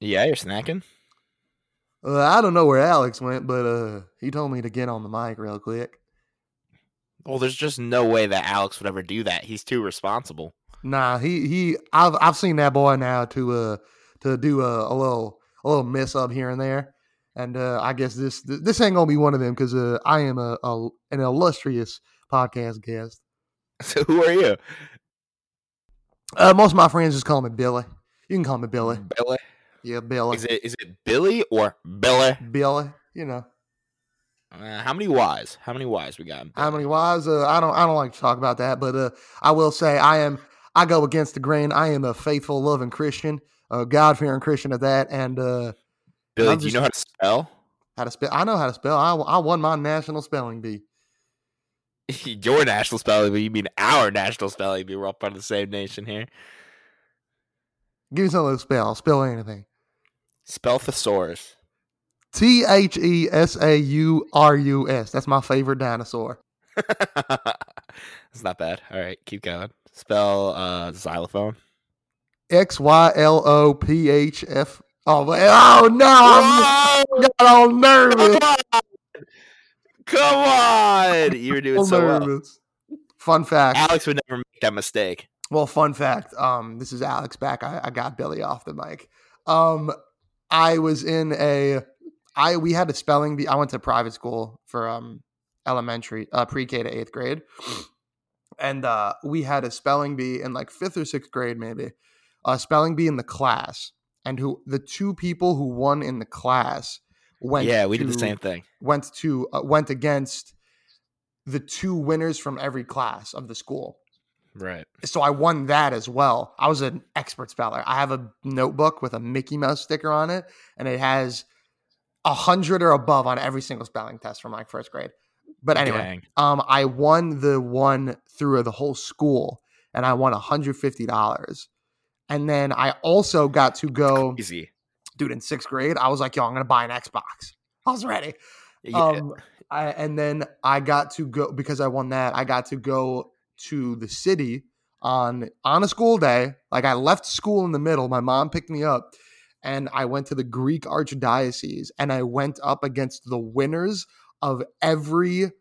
Yeah, you're snacking. Uh, I don't know where Alex went, but uh, he told me to get on the mic real quick. Well, there's just no way that Alex would ever do that. He's too responsible. Nah, he he. I've I've seen that boy now to uh to do a, a little a little mess up here and there, and uh, I guess this this ain't gonna be one of them because uh, I am a, a an illustrious podcast guest. So who are you? Uh, most of my friends just call me Billy. You can call me Billy. Billy. Yeah, Billy. Is it is it Billy or Billy? Billy. You know Uh, how many Y's? How many Y's we got? how many wives? Uh, I don't I don't like to talk about that, but uh, I will say I am I go against the grain. I am a faithful, loving Christian, a God fearing Christian at that, and uh, Billy, I'm do you know how to spell? how to spell. I know how to spell. I I won my national spelling bee. Your national spelling bee. You mean our national spelling bee? We're all part of the same nation here. Give me something to spell. I'll spell anything. Spell thesaurus. T H E S A U R U S. That's my favorite dinosaur. It's not bad. All right, keep going. Spell uh, xylophone. X Y L O P H F. Oh, oh no! I'm got all nervous. Come on! You were doing so well. Fun fact. Alex would never make that mistake. Well, fun fact. Um, this is Alex back. I, I got Billy off the mic. Um, I was in a. I we had a spelling bee. I went to private school for um elementary, uh, pre K to eighth grade, and uh, we had a spelling bee in like fifth or sixth grade, maybe. A spelling bee in the class, and who the two people who won in the class went. yeah, we did the to- same thing. Went to uh, went against the two winners from every class of the school Right. so I won that as well. I was an expert speller. I have a notebook with a Mickey Mouse sticker on it, and it has a hundred or above on every single spelling test from like first grade. But anyway, Dang. um, I won the one through the whole school, and I won hundred fifty dollars. And then I also got to go, Easy. Dude. In sixth grade, I was like, "Yo, I'm gonna buy an Xbox." I was ready. Yeah. Um, I, and then I got to go because I won that. I got to go to the city on on a school day. Like I left school in the middle. My mom picked me up, and I went to the Greek Archdiocese, and I went up against the winners of every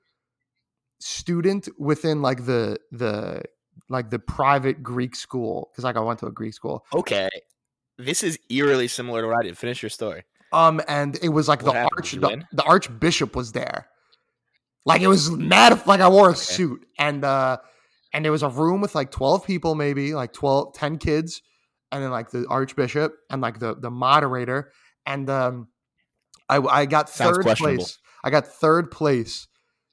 student within like the the like the private Greek school because like I went to a Greek school. okay. This is eerily similar to what I did. Finish your story. Um, and it was like What the arch the, the archbishop was there. Like it was mad like I wore a Okay. suit and uh and there was a room with like 12 people maybe, like 12 10 kids and then like the archbishop and like the the moderator and um I I got Sounds third place. I got third place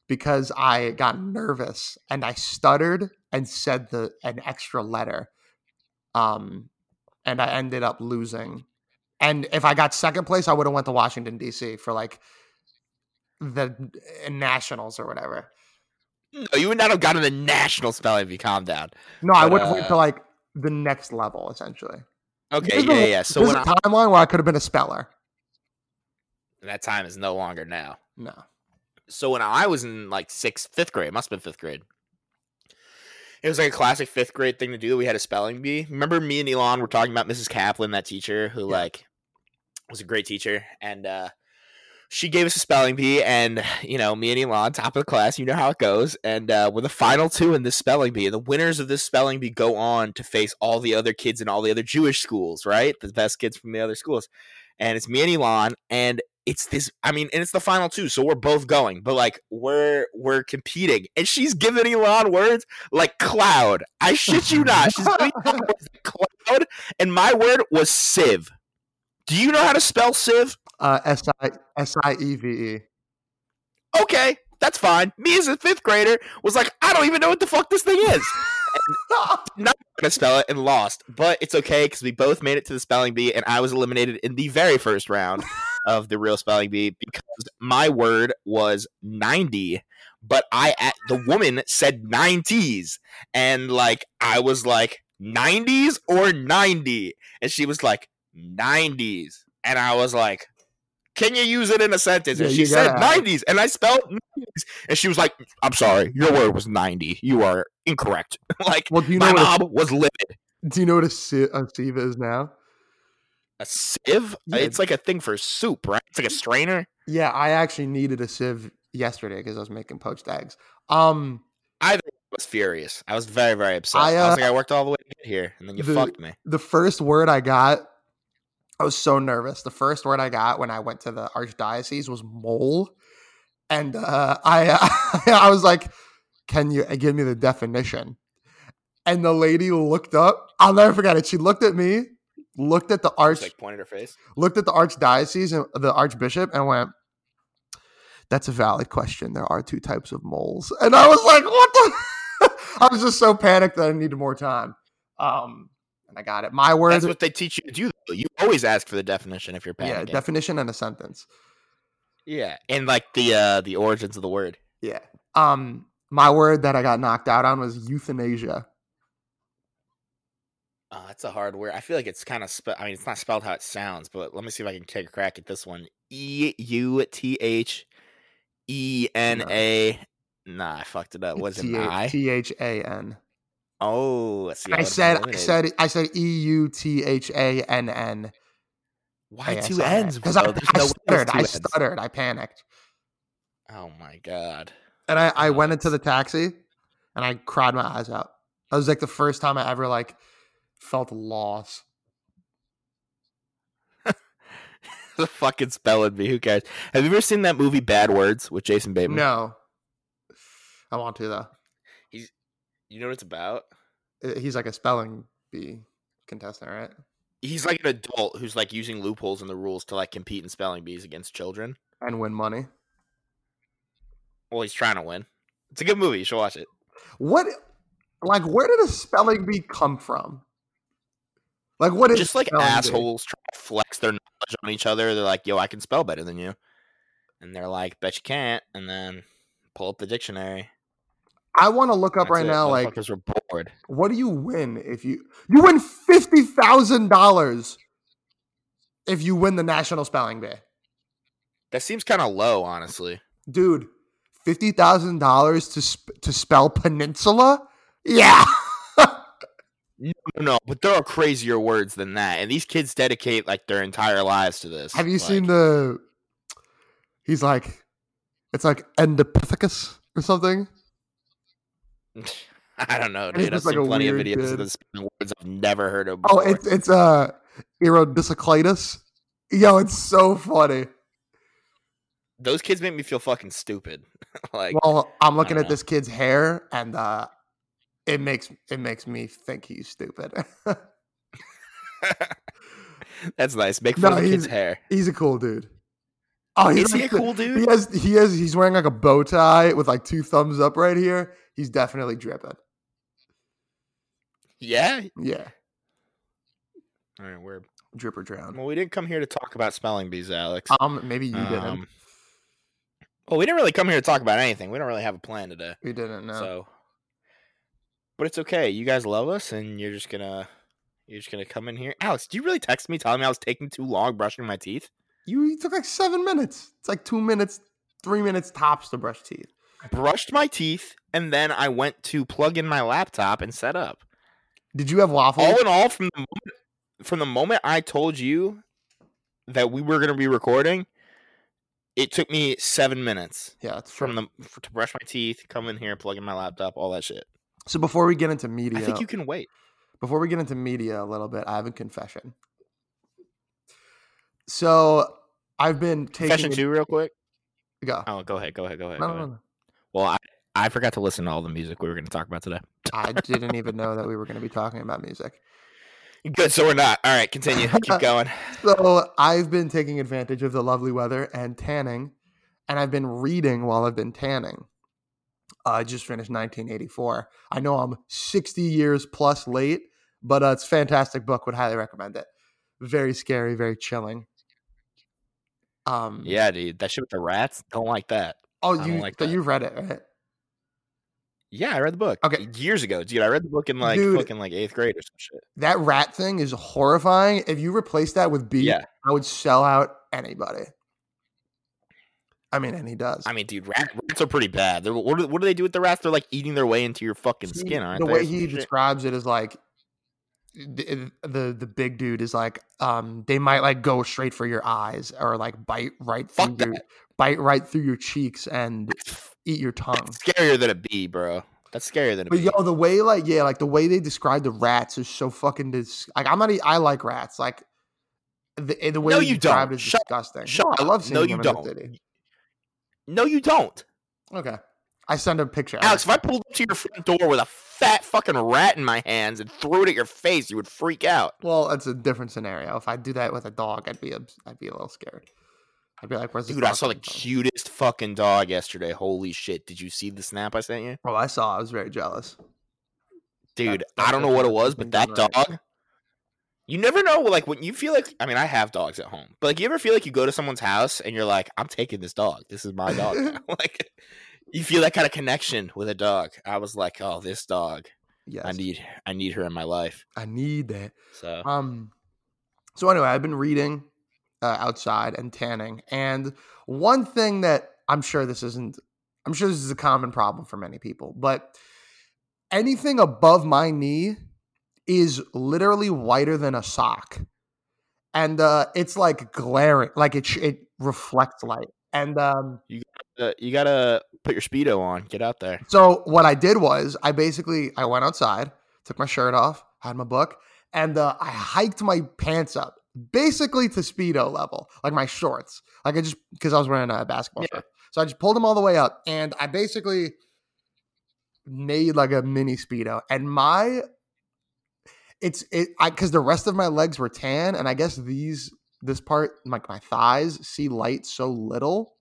because I got nervous and I stuttered and said the an extra letter. Um and I ended up losing. And if I got second place, I would have went to Washington D.C. for like the nationals or whatever. No, you would not have gotten the national spelling bee. Calm down. No, I would have went uh, to like the next level essentially. Okay, yeah, a- yeah. So when a I, timeline where I could have been a speller. that time is no longer now. No. so when I was in like sixth, fifth grade, must have been fifth grade. It was like a classic fifth grade thing to do. We had a spelling bee. Remember me and Elon were talking about Mrs. Kaplan, that teacher who Yeah. like was a great teacher, and uh, she gave us a spelling bee. And you know, me and Elon, top of the class, you know how it goes. And uh, we're the final two in this spelling bee. And the winners of this spelling bee go on to face all the other kids in all the other Jewish schools, right? The best kids from the other schools. And it's me and Elon, and it's this i mean and it's the final two so we're both going but like we're we're competing and she's giving elon words like cloud. I shit you not she's giving words like cloud and my word was sieve. Do you know how to spell sieve? Uh, S I S I E V E. okay that's fine. Me as a fifth grader was like i don't even know what the fuck this thing is. Not gonna spell it and lost but it's okay because we both made it to the spelling bee and i was eliminated in the very first round of the real spelling bee because my word was 90 but i at the woman said 90s and like i was like 90s or 90 and she was like 90s and i was like can you use it in a sentence? And Yeah, she said gotta 90s and i spelled 90s and she was like i'm sorry your word was 90 you are incorrect. Like Well, do you my know what? mom was livid. Do you know what a, a sieve is now? A sieve? Yeah. It's like a thing for soup, right? It's like a strainer. Yeah, I actually needed a sieve yesterday because I was making poached eggs. Um, I was furious. I was very, very upset. I, I, was uh, like, I worked all the way to get here, and then you the- fucked me. the first word I got, I was so nervous. The first word I got when I went to the archdiocese was mole, and uh, I I was like, "Can you give me the definition?" And the lady looked up. I'll never forget it. She looked at me, looked at the arch, Just like pointed her face. looked at the archdiocese and the archbishop, and went, "That's a valid question. There are two types of moles." And I was like, "What the?" I was just so panicked that I needed more time. Um, and I got it. My word. That's what they teach you to do. Though. You always ask for the definition if you're panicked. yeah, panicking. definition and a sentence. yeah, and like the uh the origins of the word. Yeah. Um, my word that I got knocked out on was euthanasia. Oh, that's a hard word. I feel like it's kind of. Spe- I mean, it's not spelled how it sounds, but let me see if I can take a crack at this one. E U T H E N A. Nah, I fucked it up. Was it T an H- I? T H A N. Oh, see, I would've said, I said, I said E U T H A N N. Why two N's? Because I, I no stuttered. I stuttered. I panicked, Oh my god. and I, I went into the taxi, and I cried my eyes out. That was like the first time I ever like felt a loss. the fucking spelling bee. Who cares? Have you ever seen that movie Bad Words with Jason Bateman? No, I want to though. He's. You know what it's about? Uh, He's like a spelling bee contestant, right? He's like an adult who's like using loopholes in the rules to like compete in spelling bees against children. And win money. Well, he's trying to win. It's a good movie. You should watch it. What, like, where did a spelling bee come from? Like, what is Just like assholes trying to flex their knowledge on each other. They're like, "Yo, I can spell better than you," and they're like, "Bet you can't." And then pull up the dictionary. I want to look up That's right it. now. Like, Motherfuckers were bored. what do you win if you you win fifty thousand dollars if you win the national spelling bee, That seems kind of low, honestly. dude? Fifty thousand dollars to sp- to spell peninsula? Yeah. No, no, but there are crazier words than that, and these kids dedicate like their entire lives to this. Have you Like, seen the? He's like, it's like endopithecus or something. I don't know, dude. I've like seen plenty of videos kid. of this words I've never heard of. Oh, it's it's uh erodiciclitis. Yo, it's so funny. Those kids make me feel fucking stupid. like, Well, I'm looking at know. this kid's hair, and uh it makes it makes me think he's stupid. that's nice. Make No, fun of the kid's hair. he's a cool dude. Oh, he's Is he a cool dude? He has he has he's wearing like a bow tie with like two thumbs up right here. He's definitely dripping. Yeah. Yeah, All right, we're drip or drown. well. We didn't come here to talk about spelling bees, Alex. Um, maybe you didn't. Um, well, we didn't really come here to talk about anything. We don't really have a plan today. We didn't know. So, but it's okay. You guys love us, and you're just gonna you're just gonna come in here. Alex, do you really text me telling me I was taking too long brushing my teeth? You, took like seven minutes. It's like two minutes, three minutes tops to brush teeth. Brushed my teeth, and then I went to plug in my laptop and set up. Did you have waffles? All in all, from the moment, from the moment I told you that we were gonna be recording, it took me seven minutes yeah, from true. the to brush my teeth, come in here, plug in my laptop, all that shit. So before we get into media, I think you can wait. before we get into media a little bit, I have a confession. So I've been taking Confession two, real quick. Go. Oh, go ahead, go ahead, go ahead. No, go no, ahead. no, no. Well, I, I forgot to listen to all the music we were going to talk about today. I didn't even know that we were going to be talking about music. Good, so we're not. All right, continue. Keep going. So I've been taking advantage of the lovely weather and tanning, and I've been reading while I've been tanning. I just finished 1984. I know I'm 60 years plus late, but uh, it's a fantastic book. Would highly recommend it. Very scary, very chilling. Um, Yeah, dude, that shit with the rats. Don't like that. Oh, you like that. you've read it, right? Yeah, I read the book. Okay. years ago, dude. I read the book in like Dude. fucking like eighth grade or some shit. That rat thing is horrifying. If you replace that with beef, Yeah, I would sell out anybody. I mean, and he does. I mean, dude, rat, rats are pretty bad. They're, what, do, what do they do with the rats? They're like eating their way into your fucking He- skin, aren't the they? way he describes it is like the, the the big dude is like um they might like go straight for your eyes or like bite right through Fuck your bite right through your cheeks and eat your tongue. That's scarier than a bee, bro. That's scarier than a But bee. yo, the way like yeah, like the way they describe the rats is so fucking dis- like I'm not. I like rats. Like the the way No, you describe don't. it is Shut- disgusting. shut No, I love seeing No, them you don't. No, you don't. Okay, I send a picture. Alex, if I pulled up to your front door with a fat fucking rat in my hands and threw it at your face, you would freak out. well, that's a different scenario. If I do that with a dog, I'd be abs- I'd be a little scared. I'd be like, "Where's Dude, I dog saw the from?" cutest fucking dog yesterday. Holy shit. Did you see the snap I sent you? Oh, I saw. I was very jealous. Dude, That- I don't know what it was, but that dog. You never know, like when you feel like. I mean, I have dogs at home, but like, you ever feel like you go to someone's house and you're like, "I'm taking this dog. This is my dog." now." like, you feel that kind of connection with a dog. I was like, "Oh, this dog. Yes, I need. I need her in my life." I need that. So Um. So anyway, I've been reading uh, outside and tanning, and one thing that I'm sure this isn't, I'm sure this is a common problem for many people, but anything above my knee is literally whiter than a sock, and uh, it's like glaring, like it sh- it reflects light, and um. uh, you gotta put your speedo on. Get out there. So what I did was I basically I went outside, took my shirt off, had my book, and uh, I hiked my pants up basically to speedo level, like my shorts. Like I just because I was wearing a basketball Yeah. shirt, so I just pulled them all the way up, and I basically made like a mini speedo. And my it's it I because the rest of my legs were tan, and I guess these this part like my thighs see light so little,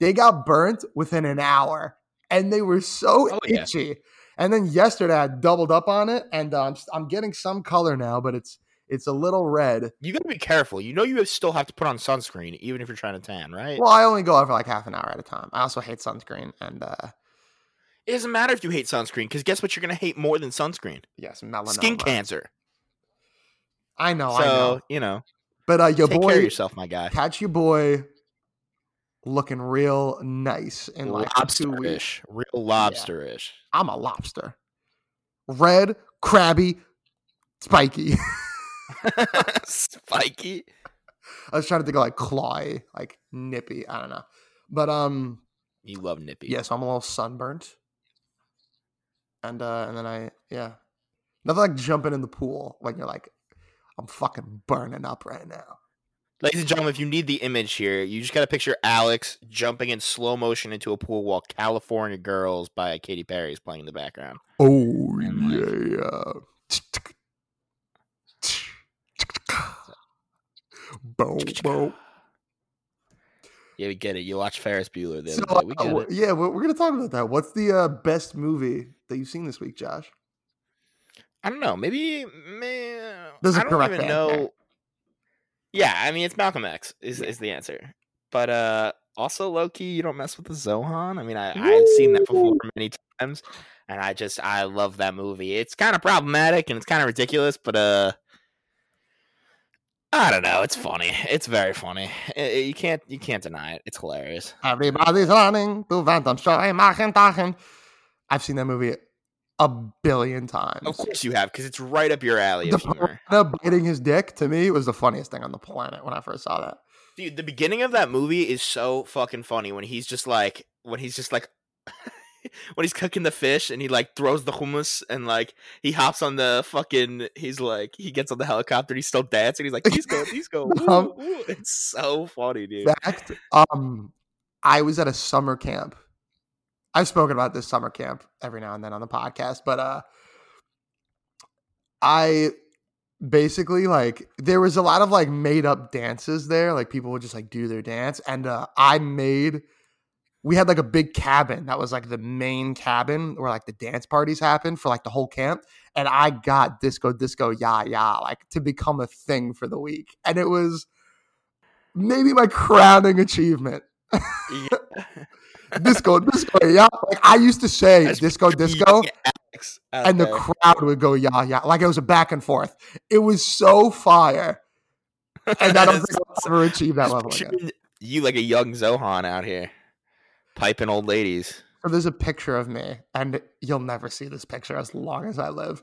they got burnt within an hour, and they were so Oh, yeah. itchy. And then yesterday I doubled up on it, and uh, I'm I'm getting some color now, but it's it's a little red. You gotta be careful. You know you still have to put on sunscreen even if you're trying to tan, right? Well, I only go out for like half an hour at a time. I also hate sunscreen, and uh it doesn't matter if you hate sunscreen because guess what? You're gonna hate more than sunscreen. yes, melanoma. Skin cancer. I know, so I know. you know, But uh, your take boy, care of yourself, my guy. catch your boy, looking real nice and like. Lobsterish, real lobsterish. I'm a lobster, red, crabby, spiky. Spiky. I was trying to think of like clawy, like nippy. I don't know, but um, You love nippy. yeah. So I'm a little sunburnt, and uh, and then I yeah, nothing like jumping in the pool when you're like, I'm fucking burning up right now. Ladies and gentlemen, if you need the image here, you just gotta picture Alex jumping in slow motion into a pool while California Girls by Katy Perry is playing in the background. Oh And, like- yeah. Boom, boom. Yeah, we get it. You watch Ferris Bueller the So, other. We uh, get wh- it. yeah, we're, we're gonna talk about that. What's the uh, best movie that you've seen this week, Josh? I don't know. Maybe, may There's a I don't correct even answer. know. Yeah, I mean it's Malcolm X is is the answer, but uh, also Loki, you don't mess with the Zohan. I mean, I I've seen that before many times, and I just I love that movie. It's kind of problematic and it's kind of ridiculous, but uh, I don't know. It's funny. It's very funny. You can't you can't deny it. It's hilarious. Everybody's running to Phantom Show. Machen, Tachen. I've seen that movie a billion times. Of course you have, because it's right up your alley The piranha biting his dick to me was the funniest thing on the planet when I first saw that. Dude, the beginning of that movie is so fucking funny when he's just like when he's just like when he's cooking the fish and he like throws the hummus and like he hops on the fucking he's like he gets on the helicopter he's still dancing. He's like, he's go, he's go. Um, It's so funny, dude. fact, um, I was at a summer camp. I've spoken about this summer camp every now and then on the podcast, but uh, I basically like there was a lot of like made up dances there. Like people would just like do their dance, and uh, I made. We had like a big cabin that was like the main cabin where like the dance parties happened for like the whole camp, and I got disco disco yeah yeah like to become a thing for the week, and it was maybe my crowning achievement. Yeah. disco, disco, yeah. Like I used to say That's disco, disco, young Alex out and the crowd would go, yeah, yeah. Like it was a back and forth. It was so fire. And I don't think I'll ever achieve that level again. You like a young Zohan out here, piping old ladies. So there's a picture of me, and you'll never see this picture as long as I live.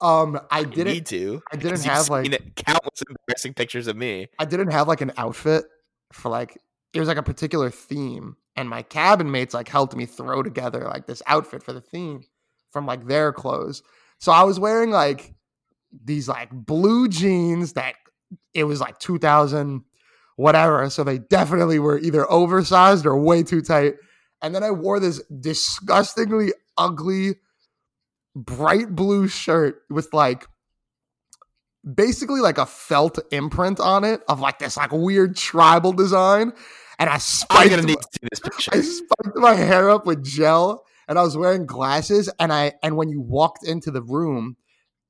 Um, I didn't. need to. I didn't you've like countless embarrassing pictures of me. I didn't have like an outfit for like it was like a particular theme, and my cabin mates like helped me throw together like this outfit for the theme from like their clothes. So I was wearing like these like blue jeans that it was like 2000 whatever. So they definitely were either oversized or way too tight. And then I wore this disgustingly ugly bright blue shirt with like basically like a felt imprint on it of like this like weird tribal design. And I I'm spiked, gonna need my, to see this picture. I spiked my hair up with gel and I was wearing glasses. And I and when you walked into the room,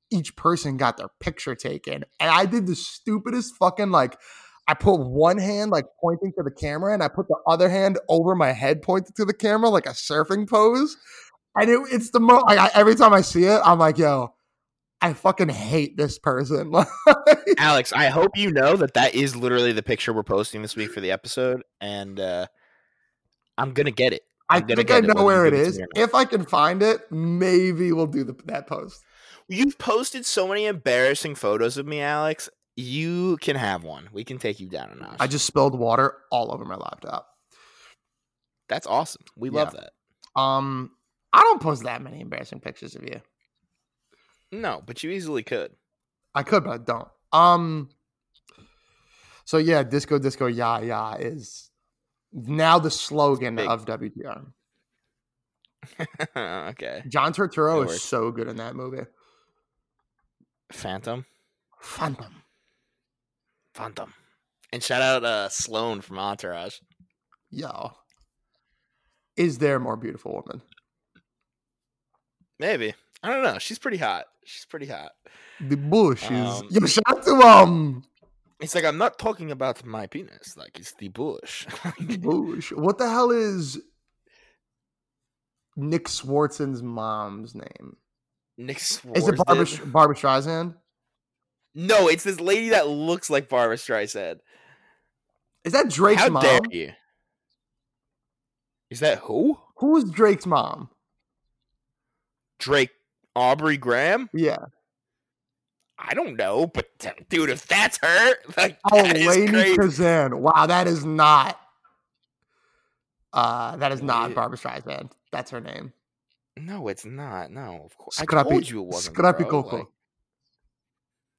each person got their picture taken. And I did the stupidest fucking like I put one hand like pointing to the camera and I put the other hand over my head pointing to the camera like a surfing pose. And it, it's the most like every time I see it, I'm like, yo, I fucking hate this person. Alex, I hope you know that that is literally the picture we're posting this week for the episode, and uh, I'm gonna get it. I I'm gonna think I it, know whether where it it is. me or not. If I can find it, maybe we'll do the, that post. You've posted so many embarrassing photos of me, Alex. You can have one. We can take you down a notch. I just spilled water all over my laptop. That's awesome. We love that. Um, I don't post that many embarrassing pictures of you. No, but you easily could. I could, but I don't. Um. So yeah, disco, disco, yeah, yeah is now the slogan big. of WTR. okay. John Turturro is so good in that movie. Phantom. Phantom. Phantom. And shout out uh Sloan from Entourage. Yo. Is there a more beautiful woman? Maybe. I don't know. She's pretty hot. She's pretty hot. The bush is. Um, Yo, shout out to um It's like I'm not talking about my penis. Like it's the bush. bush. What the hell is Nick Swardson's mom's name? Nick Swardson. Is it Barbara, Barbara Streisand? No, it's this lady that looks like Barbara Streisand. Is that Drake's How mom? dare you? Is that who? Who is Drake's mom? Drake Aubrey Graham? Yeah. I don't know, but dude, if that's her, like Oh, that is Lainie. Kazan. Wow, that is not. Uh, that is not Yeah. Barbara Streisand. That's her name. No, it's not. No, of course. I Scrappy- told you it wasn't. Scrappy bro. Coco. Like,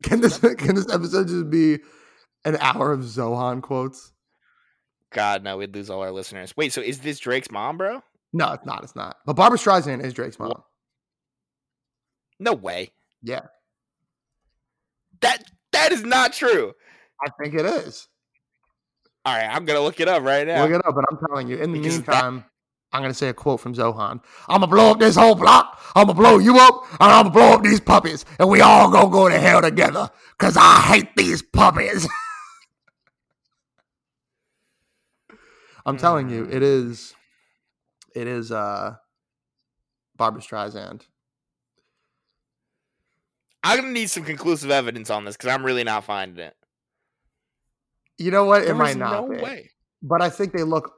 Can this can this episode just be an hour of Zohan quotes? God, no, we'd lose all our listeners. Wait, so is this Drake's mom, bro? No, it's not. It's not. But Barbara Streisand is Drake's mom. No way. Yeah, That that is not true. I think it is. All right, I'm gonna look it up right now. Look it up, but I'm telling you. In the Because that- meantime, I'm gonna say a quote from Zohan. I'm gonna blow up this whole block. I'm gonna blow you up, and I'm gonna blow up these puppies, and we all gonna go to hell together. Cause I hate these puppies. I'm telling you, it is. It is. uh Barbara Streisand. I'm gonna need some conclusive evidence on this because I'm really not finding it. You know what? It There might not no be, way. but I think they look.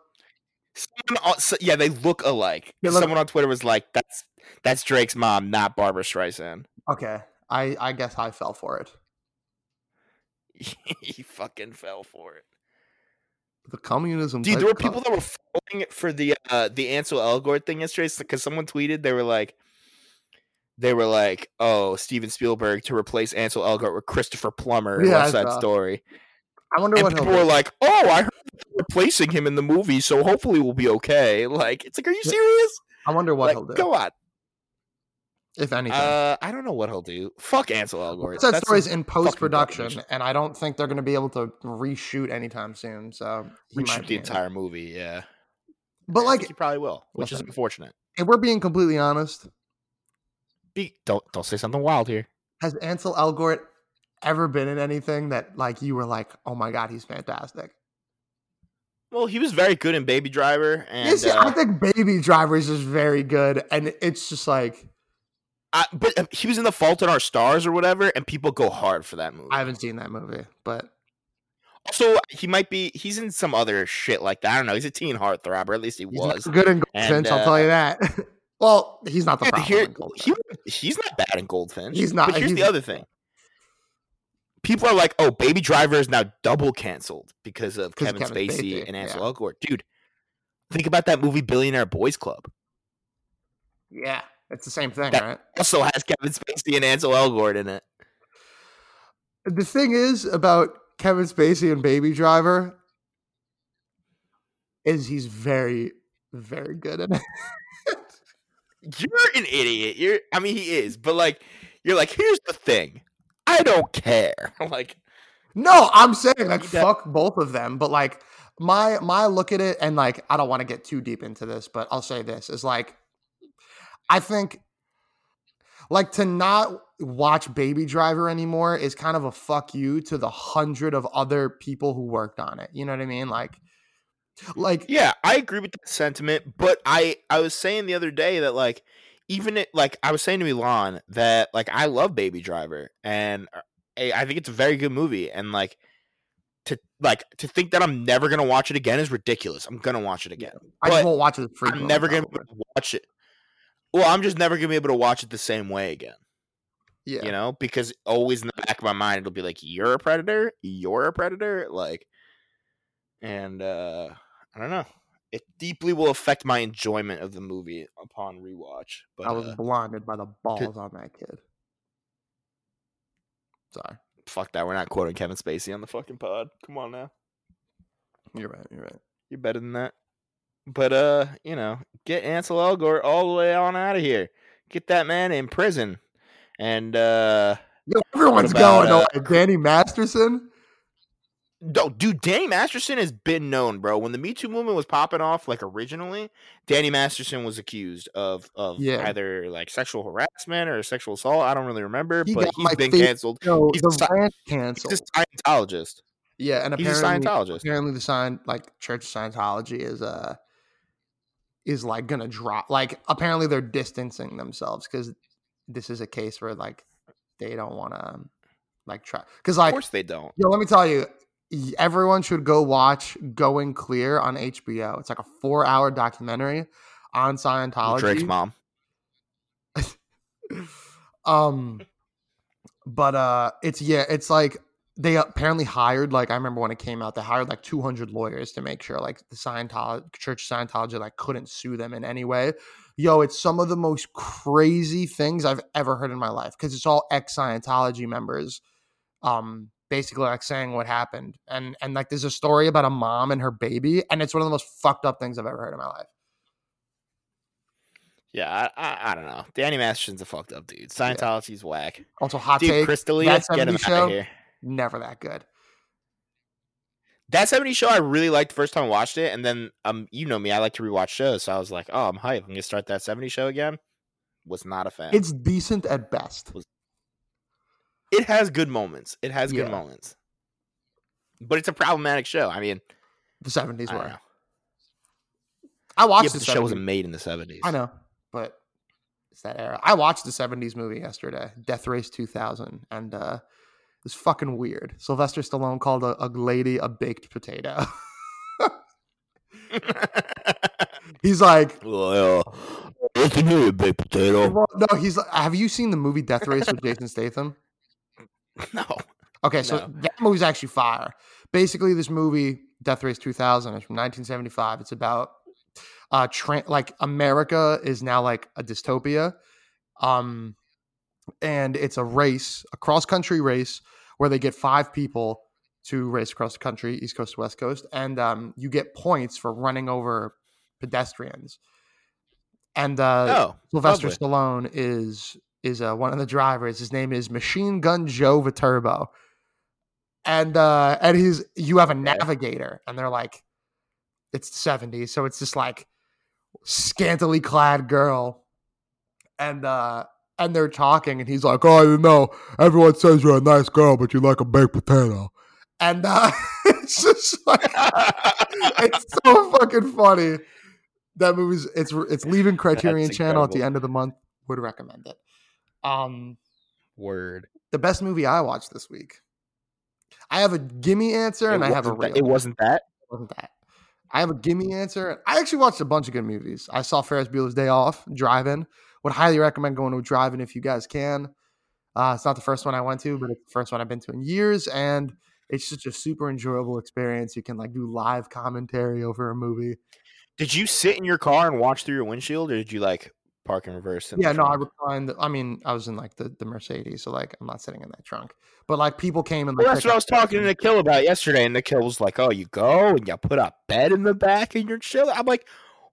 Someone, so- yeah, they look alike. They look- Someone on Twitter was like, "That's that's Drake's mom, not Barbara Streisand." Okay, I I guess I fell for it. he fucking fell for it. The communism. Dude, there were people that were falling for the uh the Ansel Elgort thing yesterday because someone tweeted they were like, they were like, "Oh, Steven Spielberg to replace Ansel Elgort with Christopher Plummer in Yeah, West Side. Story," I wonder and what people were like, "Oh, I heard they're replacing him in the movie, so hopefully we'll be okay." Like, it's like, are you serious? I wonder what like, he'll do, go on. if anything. Uh, I don't know what he'll do. Fuck Ansel Elgort. West Side That's Story's in post production, and I don't think they're going to be able to reshoot anytime soon. So reshoot the entire movie. Yeah, But like, he probably will, which is unfortunate. if we're being completely honest, Be, don't don't say something wild here. has Ansel Elgort ever been in anything that like you were like, oh my god, he's fantastic? Well, he was very good in Baby Driver, and yes, uh, I think Baby Driver is just very good, and it's just like I, but uh, he was in The Fault in Our Stars or whatever, and people go hard for that movie. I haven't seen that movie, but Also, he might be. He's in some other shit like that. I don't know. He's a teen heartthrob, or at least he he's was. good in And, Goldfinch. I'll uh, tell you that. Well, he's not the problem. here- he, he's not bad in Goldfinch. He's not- But here's the other thing. People are like, "Oh, Baby Driver is now double canceled because of Kevin, Kevin Spacey, Spacey, and Ansel yeah. Elgort." Dude, think about that movie Billionaire Boys Club. yeah, it's the same thing, That- right? Also has Kevin Spacey and Ansel Elgort in it. The thing is about Kevin Spacey and Baby Driver is he's very, very good at it. You're an idiot. You're. I mean, he is, but like, you're like, here's the thing. I don't care. like, No, I'm saying like fuck both of them, but like my my look at it and like I don't want to get too deep into this, but I'll say this is like I think like to not watch Baby Driver anymore is kind of a fuck you to the hundred of other people who worked on it. You know what I mean? Like like Yeah, I agree with that sentiment, but I I was saying the other day that like even it like I was saying to Elon that like I love Baby Driver and uh, I I think it's a very good movie and like to like to think that I'm never gonna watch it again is ridiculous. I'm gonna watch it again. I just won't watch it. I'm never gonna be able to watch it. Well, I'm just never gonna be able to watch it the same way again. Yeah. You know, because always in the back of my mind it'll be like, You're a predator, you're a predator, like and uh I don't know. It deeply will affect my enjoyment of the movie upon rewatch. But I was uh, blinded by the balls on that kid. Sorry. fuck that. We're not quoting Kevin Spacey on the fucking pod. Come on now. You're right. You're right. You're better than that. But uh, you know, get Ansel Elgort all the way on out of here. Get that man in prison. And uh Yo, everyone's about, going uh, away. Danny Masterson. No, dude, Danny Masterson has been known, bro. When the Me Too movement was popping off, like originally, Danny Masterson was accused of of Yeah. either like sexual harassment or sexual assault. I don't really remember, He but he's been canceled. Yo, He's the a sci- rant He's canceled. a Scientologist. yeah, and He's a apparently, Scientologist. apparently the sign like Church of Scientology is uh is like gonna drop. Like apparently they're distancing themselves because this is a case where like they don't want to like try because like Of course they don't. yo, let me tell you. Everyone should go watch Going Clear on HBO. It's like a four-hour documentary on Scientology. Drake's mom. um but uh it's yeah it's like they apparently hired like i remember when it came out they hired like 200 lawyers to make sure like the scientology church of scientology like couldn't sue them in any way yo it's some of the most crazy things i've ever heard in my life because it's all ex-scientology members um basically like saying what happened and and like there's a story about a mom and her baby and it's one of the most fucked up things i've ever heard in my life Yeah, I, I, I don't know. Danny Masterson's a fucked up dude. Scientology's whack. also hot Dude, take Crystalia, get him 70s out of here. never that good That 70 show I really liked the first time I watched it, and then um, you know me, I like to rewatch shows, so I was like, oh, I'm hyped. I'm gonna start that 70 show again. Was not a fan. it's decent at best it has good moments. It has good Yeah. moments, but it's a problematic show. I mean, the 70s I were know. I watched but the, the show wasn't made in the 70s. I know, but it's that era. I watched the 70s movie yesterday, Death Race 2000, and uh it was fucking weird. Sylvester Stallone called a, a lady a baked potato. He's like, well, what's new baked potato? well, no, he's like, have you seen the movie Death Race with Jason Statham? No. Okay, so No. that movie's actually fire. Basically, this movie, Death Race 2000, is from 1975. It's about uh, tra- like America is now like a dystopia, um, and it's a race, a cross country race where they get five people to race across the country, East Coast to West Coast, and um, you get points for running over pedestrians. And uh, Oh, Sylvester lovely. Stallone is is uh, one of the drivers. His name is Machine Gun Joe Viterbo, and uh, and he's you have a navigator, and they're like, it's the seventies, so it's this like scantily clad girl, and uh, and they're talking, and he's like, oh, you know, everyone says you're a nice girl, but you like a baked potato, and uh, it's just like it's so fucking funny. That movie's it's it's leaving Criterion Channel at the end of the month. Would recommend it. Um, Word. the best movie I watched this week. I have a gimme answer and I have a wasn't that- It wasn't that. wasn't that. I have a gimme answer. I actually watched a bunch of good movies. I saw Ferris Bueller's Day Off, Drive-In. Would highly recommend going to a drive-in if you guys can. Uh, it's not the first one I went to, but it's the first one I've been to in years, and it's just a super enjoyable experience. You can like do live commentary over a movie. Did you sit in your car and watch through your windshield, or did you like park in reverse? in the Yeah, no, I reclined. I mean, I was in like the, the Mercedes, so like I'm not sitting in that trunk. But like people came and Well, that's what I was talking to. Nikhil about yesterday, and Nikhil was like, "Oh, you go and you put a bed in the back and you're chilling." I'm like,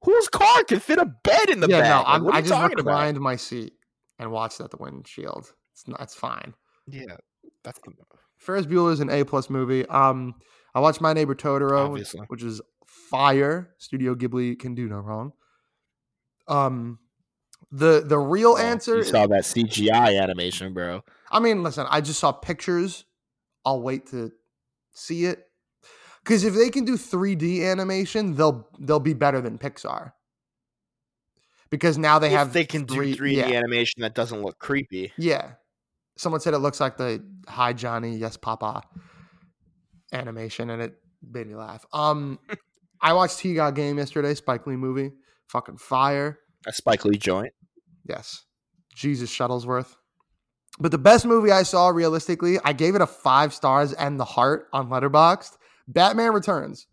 "Whose car can fit a bed in the yeah, back?" no, Like, I'm, what are you just talking about? reclined my seat and watched at the windshield. It's not, it's fine. Yeah, that's Ferris Bueller is an A plus movie. Um, I watched My Neighbor Totoro, which, which is fire. Studio Ghibli can do no wrong. Um, the the real Well, answer, You saw that CGI animation, bro. I mean, listen, I just saw pictures. I'll wait to see it because if they can do 3D animation, they'll they'll be better than Pixar. Because now they if have they can three- do 3D yeah. animation that doesn't look creepy. Yeah. Someone said it looks like the Hi Johnny, Yes Papa animation, and it made me laugh. Um, I watched He Got Game yesterday, Spike Lee movie. Fucking fire. A Spike Lee joint. Yes. Jesus Shuttlesworth. But the best movie I saw realistically, I gave it a five stars and the heart on Letterboxd. Batman Returns.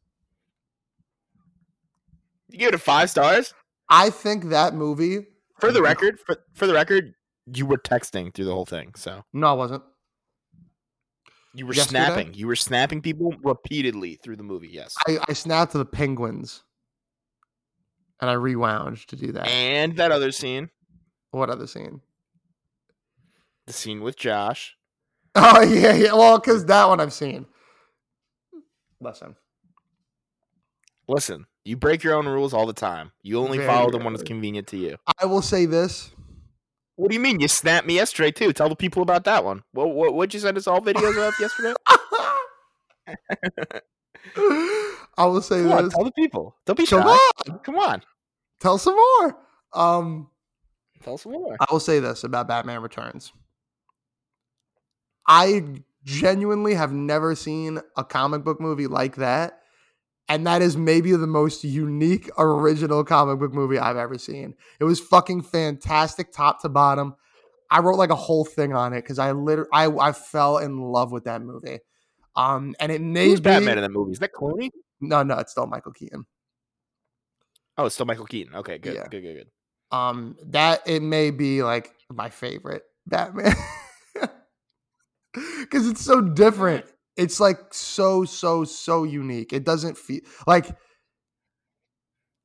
You give it a five stars. I think that movie. For the record, for, for the record, you were texting through the whole thing, so No, I wasn't. you were Yesterday? snapping. You were snapping people repeatedly through the movie. Yes, I, I snapped to the penguins. And I rewound to do that. and that other scene, What other scene? the scene with Josh. Oh yeah, yeah. Well, because that one I've seen. Listen, Listen, you break your own rules all the time. You only Very follow them when it's rarely. convenient to you. I will say this. What do you mean? You snapped me yesterday too. Tell the people about that one. What what what'd you send us all videos of yesterday? I will say Come on, this. tell the people. Don't be Come shy. on, Come on, tell some more. Um, tell us more. I will say this about Batman Returns. I genuinely have never seen a comic book movie like that. And that is maybe the most unique, original comic book movie I've ever seen. It was fucking fantastic, top to bottom. I wrote like a whole thing on it because I literally I, I fell in love with that movie. Um, and it may Who's be Batman in the movie? Is that Clooney? no, no, it's still Michael Keaton. Oh, it's still Michael Keaton. Okay, good, Yeah. good, good, good. Um, that it may be like my favorite Batman because it's so different. It's like so so so unique. It doesn't feel like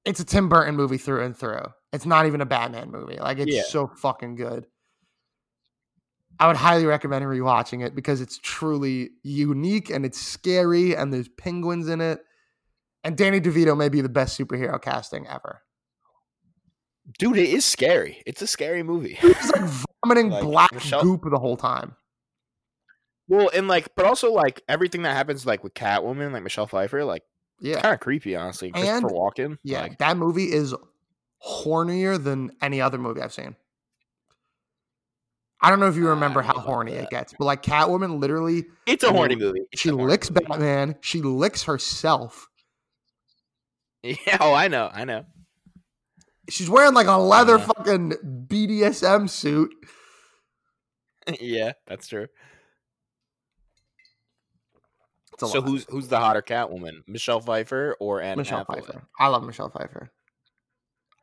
it's a Tim Burton movie through and through. It's not even a Batman movie. Like it's Yeah. so fucking good. I would highly recommend rewatching it because it's truly unique and it's scary and there's penguins in it. And Danny DeVito may be the best superhero casting ever. Dude, it is scary. It's a scary movie. He's like vomiting Like, black Michelle- goop the whole time. well, and like, but also like everything that happens like with Catwoman, like Michelle Pfeiffer, like Yeah. kind of creepy, honestly. And- Walken, Yeah. like, that movie is hornier than any other movie I've seen. I don't know if you remember how horny it gets, but like Catwoman literally it's a horny movie. It's she horny licks movie. Batman, she licks herself. Yeah, oh, I know, I know. She's wearing like a leather Yeah. fucking BDSM suit. yeah, that's true. So lot. who's who's the hotter Catwoman, Michelle Pfeiffer or Anne Michelle Hathaway? Pfeiffer? I love Michelle Pfeiffer.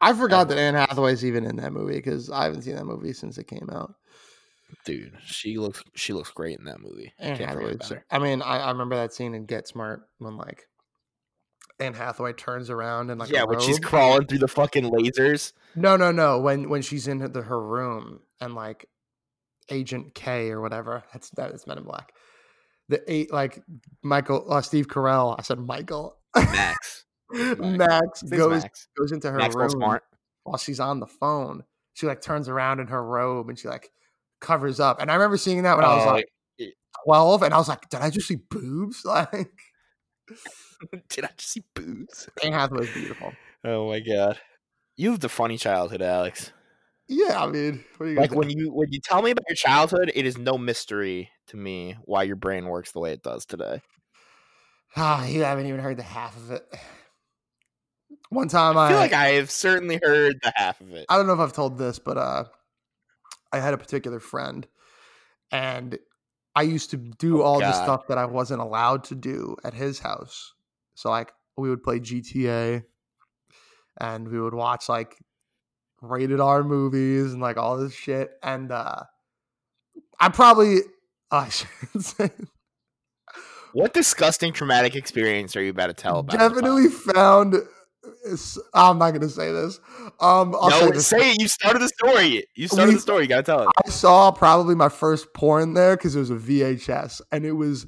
I forgot that Anne Hathaway's even in that movie because I haven't seen that movie since it came out. Dude, she looks she looks great in that movie. Anne Hathaway. I mean, I, I remember that scene in Get Smart when like Anne Hathaway turns around and like yeah, when she's crawling through the fucking lasers. no, no, no. When when she's in the, her room and like Agent K or whatever. That's that is Men in Black. The eight like Michael uh, Steve Carell. I said Michael. Max. Max goes Max. goes into her Maxwell room Smart. while she's on the phone. She like turns around in her robe and she like covers up. And I remember seeing that when I was Oh, like 12 and I was like, did I just see boobs? Like Did I just see boobs? Anne Hathaway's beautiful. Oh my god. You have the funny childhood, Alex. Yeah, I mean, what are you Like when you when you tell me about your childhood, it is no mystery to me why your brain works the way it does today. Ah, you haven't even heard the half of it. One time I I, feel like I have certainly heard the half of it. I don't know if I've told this, but uh, I had a particular friend, and I used to do Oh, all the stuff that I wasn't allowed to do at his house. So like we would play GTA, and we would watch like rated R movies and like all this shit. And uh, I probably I shouldn't say What disgusting traumatic experience are you about to tell about? on the pod? definitely found. I'm not gonna say this. Um, I'll say no, this. say it. You started the story. You started We- the story. You gotta tell it. I saw probably my first porn there because it was a VHS and it was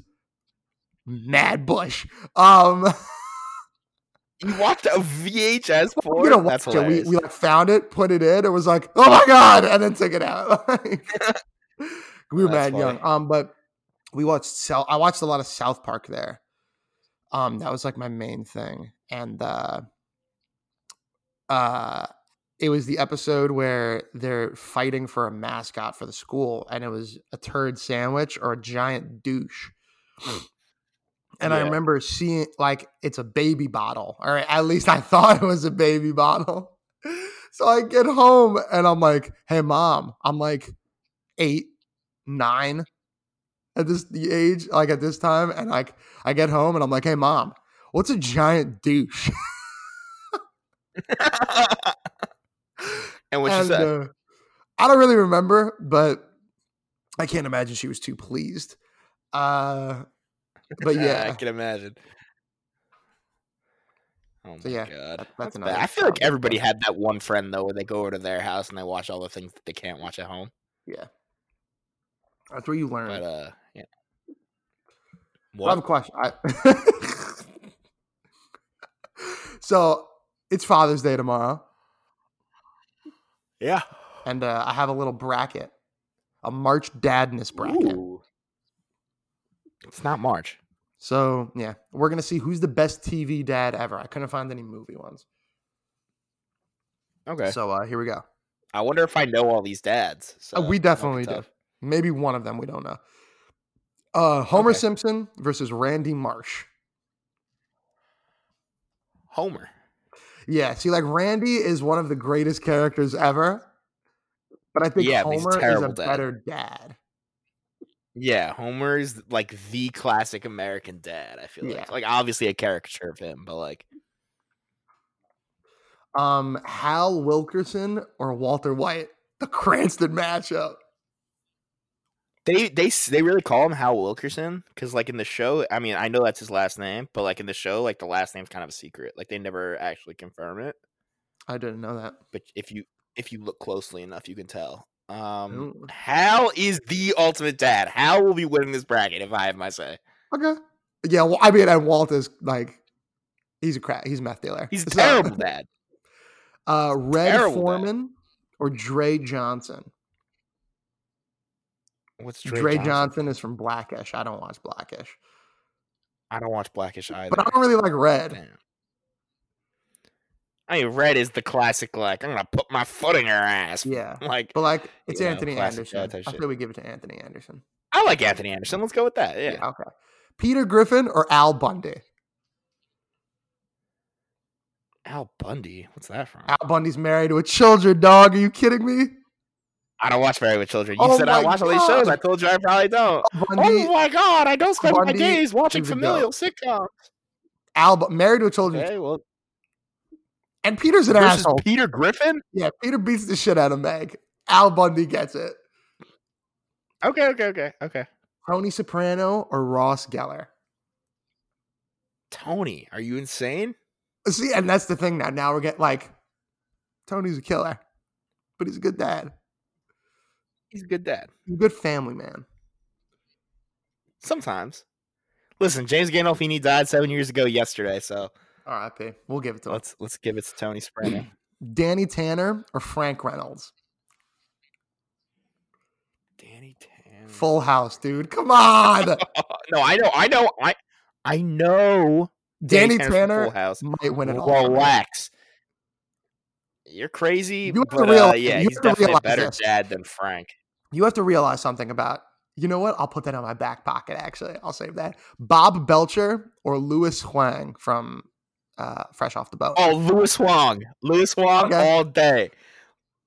Mad Bush. Um, You watched a VHS we're porn. gonna That's watch it. We, we like found it, put it in. It was like, oh my god, and then took it out. Like, we were That's mad young. Um, but we watched. South, I watched a lot of South Park there. Um, that was like my main thing, and uh, uh, it was the episode where they're fighting for a mascot for the school, and it was a turd sandwich or a giant douche. And I remember seeing like it's a baby bottle, or at least I thought it was a baby bottle. So I get home and I'm like, "Hey, mom," I'm like eight, nine at this the age, like at this time, and like I get home and I'm like, "Hey, mom, what's a giant douche?" and what she and said? uh, I don't really remember, but I can't imagine she was too pleased. Uh, but yeah, I can imagine. Oh my So, yeah, god, that- that's That's bad. I feel like everybody had that one friend though, where they go over to their house and they watch all the things that they can't watch at home. yeah, that's where you learn. But uh, yeah. I have a question. I... so it's Father's Day tomorrow, Yeah. and uh, I have a little bracket, a March Dadness bracket. Ooh. It's not March. So yeah, we're gonna see who's the best TV dad ever. I couldn't find any movie ones. Okay. So uh, here we go. I wonder if I know all these dads. So Uh, we that might be definitely do. Maybe one of them we don't know. Uh, Homer Okay. Simpson versus Randy Marsh. Homer. Yeah, see, like Randy is one of the greatest characters ever, but I think Yeah, Homer is a dad. better dad. Yeah, Homer is like the classic American dad. I feel Yeah. like, like obviously a caricature of him, but like Um, Hal Wilkerson or Walter White, the Cranston matchup. they they they really call him Hal Wilkerson because like in the show, I mean, I know that's his last name, but like in the show, like the last name's kind of a secret. Like they never actually confirm it, I didn't know that. but if you if you look closely enough, you can tell. Um. Hal is the ultimate dad. Hal will be winning this bracket if I have my say. Okay. Yeah, well, I mean, and Walt is like, he's a crack. He's a meth dealer. He's a So, terrible dad. Uh, Red Terrible dad. Foreman or Dre Johnson. What's Dre, Dre, Johnson? Johnson? is from Blackish. I don't watch Blackish, I don't watch Blackish either. but I don't really like Red. Damn. I mean, Red is the classic. Like, I'm gonna put my foot in your ass. Yeah, Like, but like it's You know, Anthony uh, Anderson. I shit. feel we give it to Anthony Anderson. I like Anthony Anderson. Let's go with that. Yeah. Yeah. Okay. Peter Griffin or Al Bundy. Al Bundy. What's that from? Al Bundy's married to a children dog. Are you kidding me? I don't watch Married with Children. You Oh said I my watch all these shows. I told you I probably don't. Bundy, oh my god! I don't spend my Bundy days watching familial sitcoms. Al married to a children, Okay, well, and Peter's an versus asshole. Peter Griffin. Yeah, Peter beats the shit out of Meg. Al Bundy gets it. Okay, okay, okay, okay. Tony Soprano or Ross Geller. Tony, are you insane? See, and that's the thing now. Now we're getting like, Tony's a killer, but he's a good dad. He's a good dad. He's a good family man. Sometimes. Listen, James Gandolfini died seven years ago yesterday, so R.I.P. We'll give it to let's let's give it to Tony Soprano. Danny Tanner or Frank Reynolds. Danny Tan. Full House, dude. Come on. no, I know, I know, I I know. Danny Tanner's from Tanner Full House. might win it all. Relax. You're crazy. You have to but, uh, realize- yeah, you he's have to definitely a better this. dad than Frank. You have to realize something about. You know what? I'll put that on my back pocket. Actually, I'll save that. Bob Belcher or Louis Huang from uh, fresh off the boat. Oh, Louis Huang. Louis Huang Okay. all day.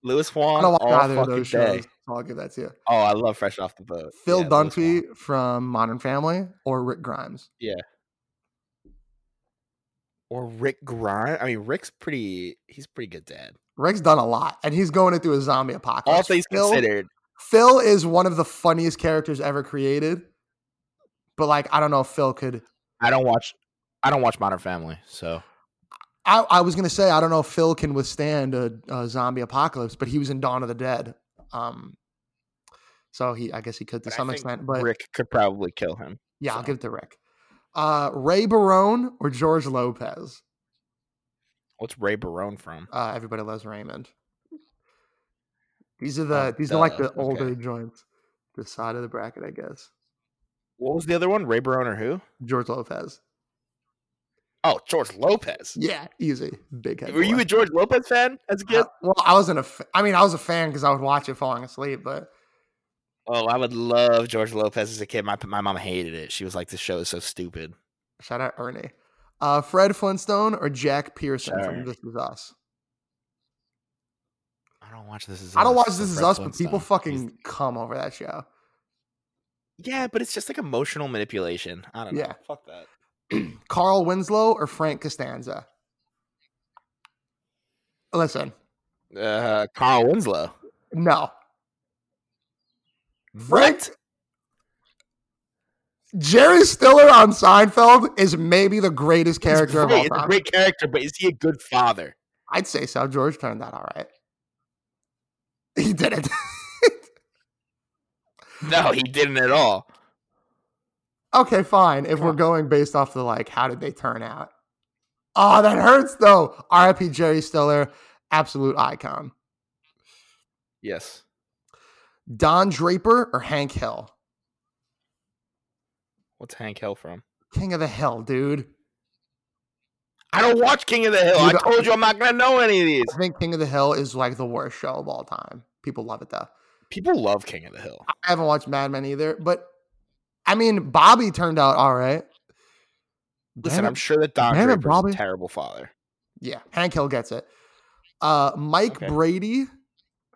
Louis I Wong don't watch all either of those day. shows. So I'll give that to you. Oh, I love Fresh Off the Boat. Phil Yeah, Dunphy from Modern Family or Rick Grimes. Yeah. Or Rick Grimes. I mean, Rick's pretty. He's pretty good dad. Rick's done a lot, and he's going into a zombie All apocalypse. things Phil, considered, Phil is one of the funniest characters ever created. But like, I don't know if Phil could. I don't watch. I don't watch Modern Family, so I, I was gonna say I don't know if Phil can withstand a, a zombie apocalypse, but he was in Dawn of the Dead. Um, so he, I guess he could to but some extent. But Rick could probably kill him. yeah, I'll give it to Rick. Uh, Ray Barone or George Lopez. What's Ray Barone from? Uh, everybody loves Raymond. These are the Oh, these are like the older okay. joints. the side of the bracket, I guess. What was the other one? Ray Barone or who? George Lopez. Oh, George Lopez. Yeah, easy, big head. Were you a George Lopez fan as a kid? Uh, well, I wasn't a. Fa- I mean, I was a fan because I would watch it falling asleep. But oh, I would love George Lopez as a kid. My my mom hated it. She was like, "This show is so stupid." shout out Ernie. Uh, Fred Flintstone or Jack Pearson from This Is Us. I don't watch this. Is I don't watch This Is Fred Us, but people Flintstone. He's- fucking come over that show. Yeah, but it's just like emotional manipulation. I don't know. Yeah. Fuck that. Carl Winslow or Frank Costanza. Listen, Uh, Carl Winslow. no. Frank Jerry Stiller on Seinfeld is maybe the greatest character of all He's a great character, but is he a good father? I'd say so. George turned that all right. He didn't. No, he didn't at all. Okay, fine. If we're going based off the like, how did they turn out? Oh, that hurts though. R.I.P. Jerry Stiller, absolute icon. Yes. Don Draper or Hank Hill? What's Hank Hill from? King of the Hill, dude. I don't watch King of the Hill. You I told you I'm not gonna know any of these. I think King of the Hill is like the worst show of all time. People love it though. People love King of the Hill. I haven't watched Mad Men either, but I mean, Bobby turned out all right. Listen, Damn I'm it. sure that Don Damn it, Draper's a terrible father. Yeah, Hank Hill gets it. Uh, Mike Okay. Brady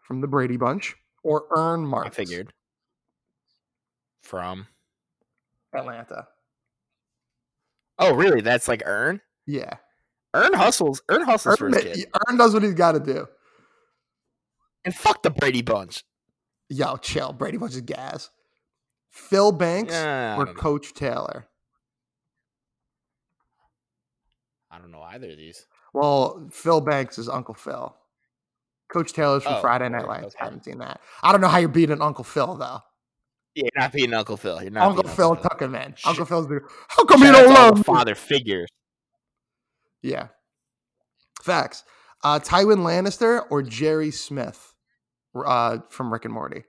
from the Brady Bunch or Earn I figured. From Atlanta. oh, really? That's like Earn? Yeah, Earn hustles. Earn hustles for his kid. Earn does what he's got to do. And fuck the Brady Bunch. Yo, chill. Brady Bunch is gas. Phil Banks Yeah, or know. Coach Taylor. I don't know either of these. Well, Phil Banks is Uncle Phil. Coach Taylor's from Oh, Friday Night Lights. okay. I haven't seen that. I don't know how you beat an Uncle Phil though. Yeah, you're not beating Uncle Phil. You're not Uncle beating Phil Phil. took him in. Sh- Uncle Phil's the how come you Shout out don't love father figures. Yeah. Facts. Uh, Tywin Lannister or Jerry Smith uh, from Rick and Morty.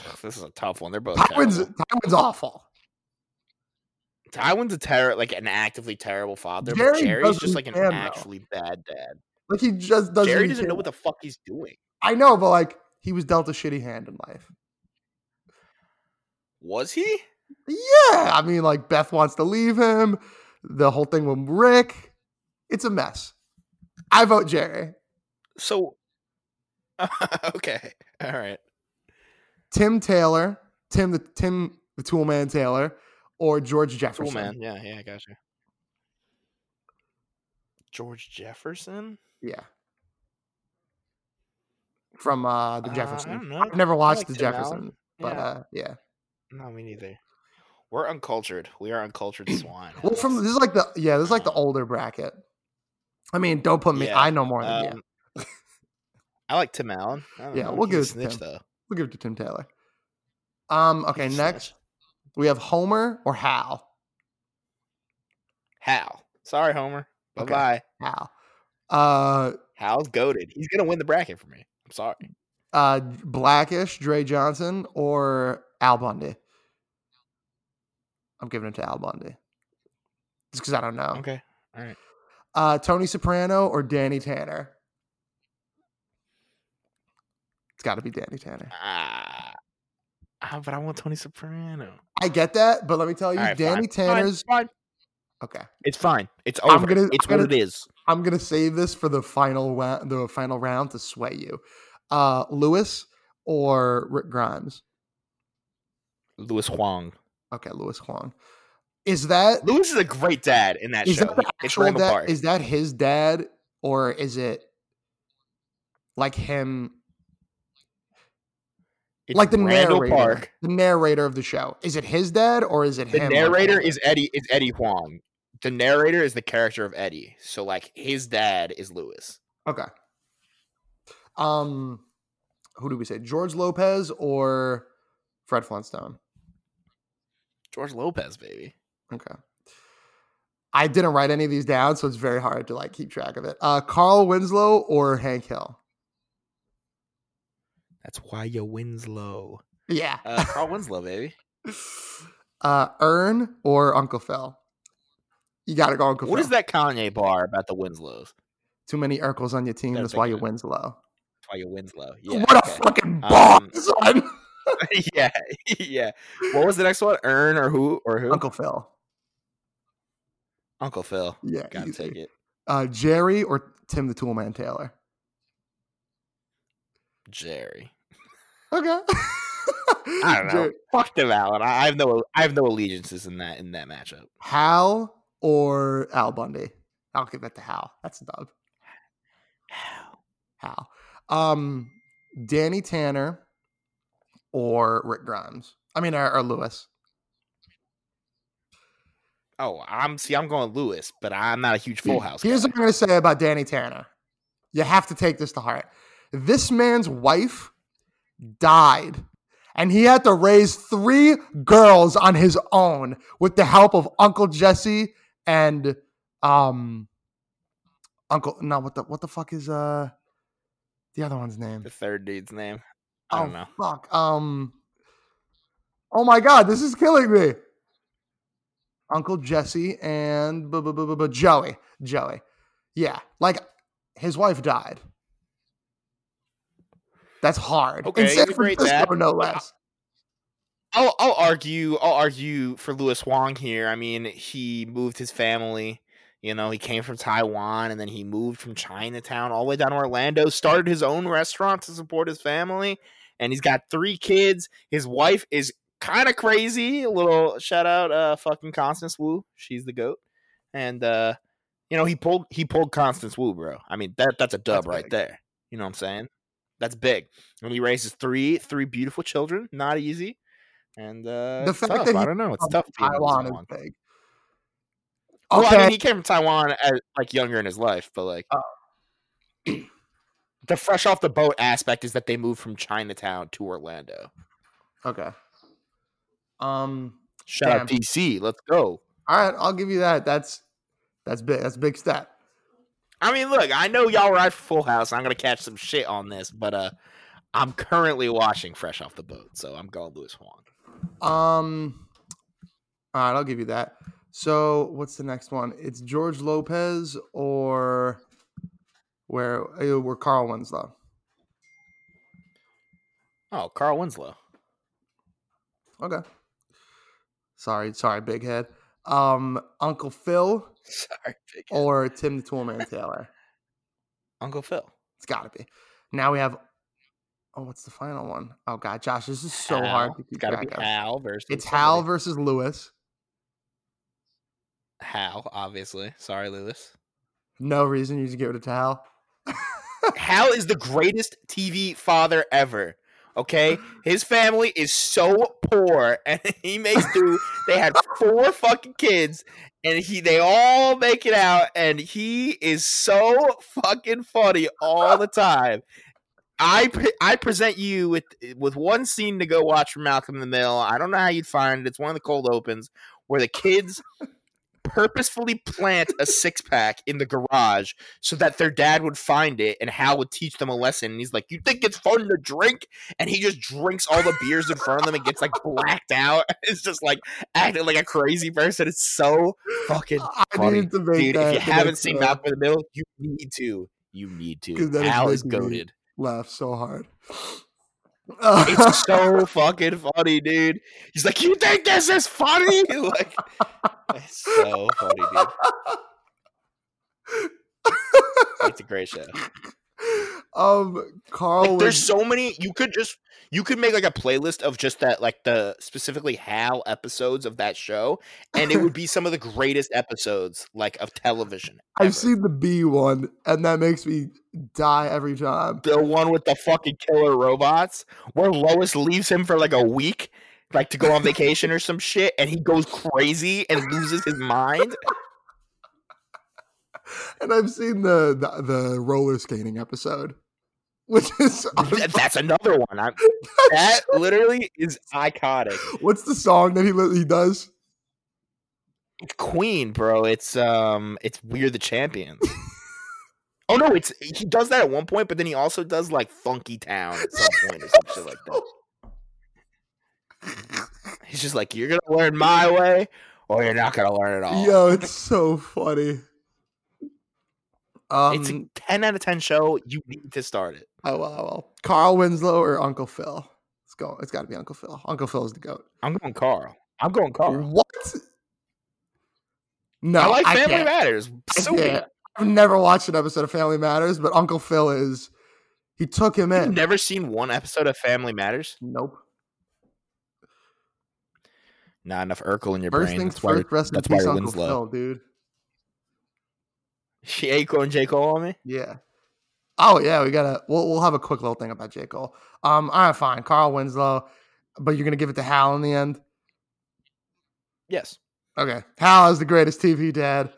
This is a tough one. They're both Tywin's terrible. Tywin's awful. Tywin's a terror, like an actively terrible father. Jerry but Jerry's just like an can, though. actually bad dad. Like he just doesn't. Jerry doesn't know what the fuck he's doing. I know, but like he was dealt a shitty hand in life. Was he? Yeah, I mean, like Beth wants to leave him. The whole thing with Rick, it's a mess. I vote Jerry. So, okay, all right. Tim Taylor, Tim the Tim the Toolman Taylor, or George Jefferson. Cool man. Yeah, yeah, I got you. George Jefferson. Yeah. From uh the Uh, I Jefferson. don't know. I've never watched like the Tim Jefferson, Allen. but Yeah. uh yeah. No, me neither. We're uncultured. We are uncultured swine. Well, from this is like the yeah, this is like the older bracket. I mean, don't put me. Yeah, I know more than you. Um, I like Tim Allen. I don't Yeah, know. we'll He's give a it snitch Tim. though. We'll give it to Tim Taylor. Um. Okay. Next, we have Homer or Hal. Hal. Sorry, Homer. Bye Okay. bye. Hal. Uh. Hal's goaded. He's gonna win the bracket for me. I'm sorry. Uh. Blackish, Dre Johnson, or Al Bundy. I'm giving it to Al Bundy. Just because I don't know. Okay. All right. Uh. Tony Soprano or Danny Tanner. It's got to be Danny Tanner. Ah. Ah, but I want Tony Soprano. I get that, but let me tell you, right, Danny fine, fine, Tanner's fine. Okay. It's fine. It's I'm over. gonna- it's I'm what gonna- it is. I'm gonna save this for the final wa- the final round to sway you. Uh Louis or Rick Grimes? Louis Huang. Okay, Louis Huang. Is that Louis is a great dad in that is show. that the actual dad? Is that his dad or is it like him It's like the Randall narrator, Park. the narrator of the show? Is it his dad or is it The him? narrator is Eddie. Is Eddie Huang. The narrator is the character of Eddie. So like his dad is Louis. okay. Um, who do we say? George Lopez or Fred Flintstone? George Lopez, baby. Okay. I didn't write any of these down, so it's very hard to like keep track of it. Uh, Carl Winslow or Hank Hill? That's why you Winslow. Yeah. Uh, Carl Winslow, baby. Uh, Earn or Uncle Phil? You got to go Uncle What Phil. is that Kanye bar about the Winslows? Too many Urkels on your team. Gotta That's why you. Winslow. That's why you Winslow. Yeah. what a fucking bar, Um, son. yeah, yeah. What was the next one? Earn or who or who? Uncle Phil. Uncle Phil. Yeah. Gotta easy. take it. Uh, Jerry or Tim the Toolman Taylor? Jerry. Okay. I don't know. Fuck them, Allen. I, have no. I have no allegiances in that in that matchup. Hal or Al Bundy? I'll give it to Hal. That's a dub. Hal. Um, Danny Tanner or Rick Grimes. I mean, or, or Louis. Oh, I'm see. I'm going Louis, but I'm not a huge Full House. Here's guy. what I'm going to say about Danny Tanner. You have to take this to heart. This man's wife died, and he had to raise three girls on his own with the help of Uncle Jesse and um Uncle. No, what the what the fuck is uh the other one's name? the third dude's name. I oh don't know. fuck. Um. Oh my god, this is killing me. Uncle Jesse and Joey. Joey. Yeah, like his wife died. That's hard. Okay, In San Francisco, no less. I'll I'll argue I'll argue for Louis Huang here. I mean, he moved his family. You know, he came from Taiwan and then he moved from Chinatown all the way down to Orlando, started his own restaurant to support his family, and he's got three kids. His wife is kind of crazy. A little shout out uh fucking Constance Wu. She's the goat. And uh you know, he pulled he pulled Constance Wu, bro. I mean, that that's a dub That's right big. there. You know what I'm saying? That's big. And he raises three three beautiful children. Not easy. And uh, The fact tough. that I don't know. It's tough. Taiwan is big. Well, I mean, he came from Taiwan as like younger in his life, but like Oh. the fresh off the boat aspect is that they moved from Chinatown to Orlando. okay. Um. Shout out DC. Let's go. All right, I'll give you that. That's that's big. That's a big step. I mean, look, I know y'all ride for Full House. I'm gonna catch some shit on this, but uh, I'm currently watching Fresh Off the Boat, so I'm going Louis Huang. Um. All right, I'll give you that. So, what's the next one? It's George Lopez or where? uh, Where Carl Winslow? Oh, Carl Winslow. Okay. Sorry, sorry, big head. Um, Uncle Phil Sorry, or Tim the Toolman Taylor? Uncle Phil. It's got to be. Now we have. Oh, what's the final one? Oh God, Josh, this is so hard to It's keep got to track be of. Hal versus. It's Hal versus Louis. Hal, obviously. Sorry, Louis. No reason you just give it to Hal. Hal is the greatest TV father ever. Okay, his family is so poor, and he makes do. They had four fucking kids, and he they all make it out, and he is so fucking funny all the time. I pre- I present you with with one scene to go watch from Malcolm in the Middle. I don't know how you'd find it. It's one of the cold opens where the kids purposefully plant a six pack in the garage so that their dad would find it and Hal would teach them a lesson. And he's like, You think it's fun to drink? And he just drinks all the beers in front of them and gets like blacked out. It's just like acting like a crazy person. It's so fucking I funny. needed to make dude. that If you haven't seen Malcolm in the Middle, you need to. You need to. is Hal is goaded. laugh so hard. It's so fucking funny, dude. He's like, You think this is funny? Like It's so funny, dude. It's a great show. Um, Carl. Like, there's so many. You could just you could make like a playlist of just that, like the specifically Hal episodes of that show, and it would be some of the greatest episodes like of television. ever. I've seen the B one, and that makes me die every time. the one with the fucking killer robots, where Lois leaves him for like a week, like to go on vacation or some shit, and he goes crazy and loses his mind. And I've seen the the, the roller skating episode, which is Th- That's another one. I, that literally is iconic. what's the song that he he does? It's Queen, bro. It's um, it's We're the Champions. oh no, it's he does that at one point, but then he also does like Funky Town at some point or some shit like that. He's just like, you're gonna learn my way, or you're not gonna learn at all. Yo, it's so funny. Um, it's a ten out of ten show. You need to start it. oh wow, well, Carl Winslow or Uncle Phil? It's go. It's got to be Uncle Phil. Uncle Phil is the goat. I'm going Carl. I'm going Carl. What? No, I like Family can't. Matters. So I've never watched an episode of Family Matters, but Uncle Phil is. He took him You've in. never seen one episode of Family Matters? Nope. Not enough Urkel in your First brain. things That's why, first. Rest that's why peace, Uncle Winslow. Phil, dude. She Aiko and J. Cole on me? Yeah. Oh yeah, we gotta. We'll we'll have a quick little thing about J Cole. Um, all right, fine. Carl Winslow, but you're gonna give it to Hal in the end. Yes. Okay, Hal is the greatest TV dad.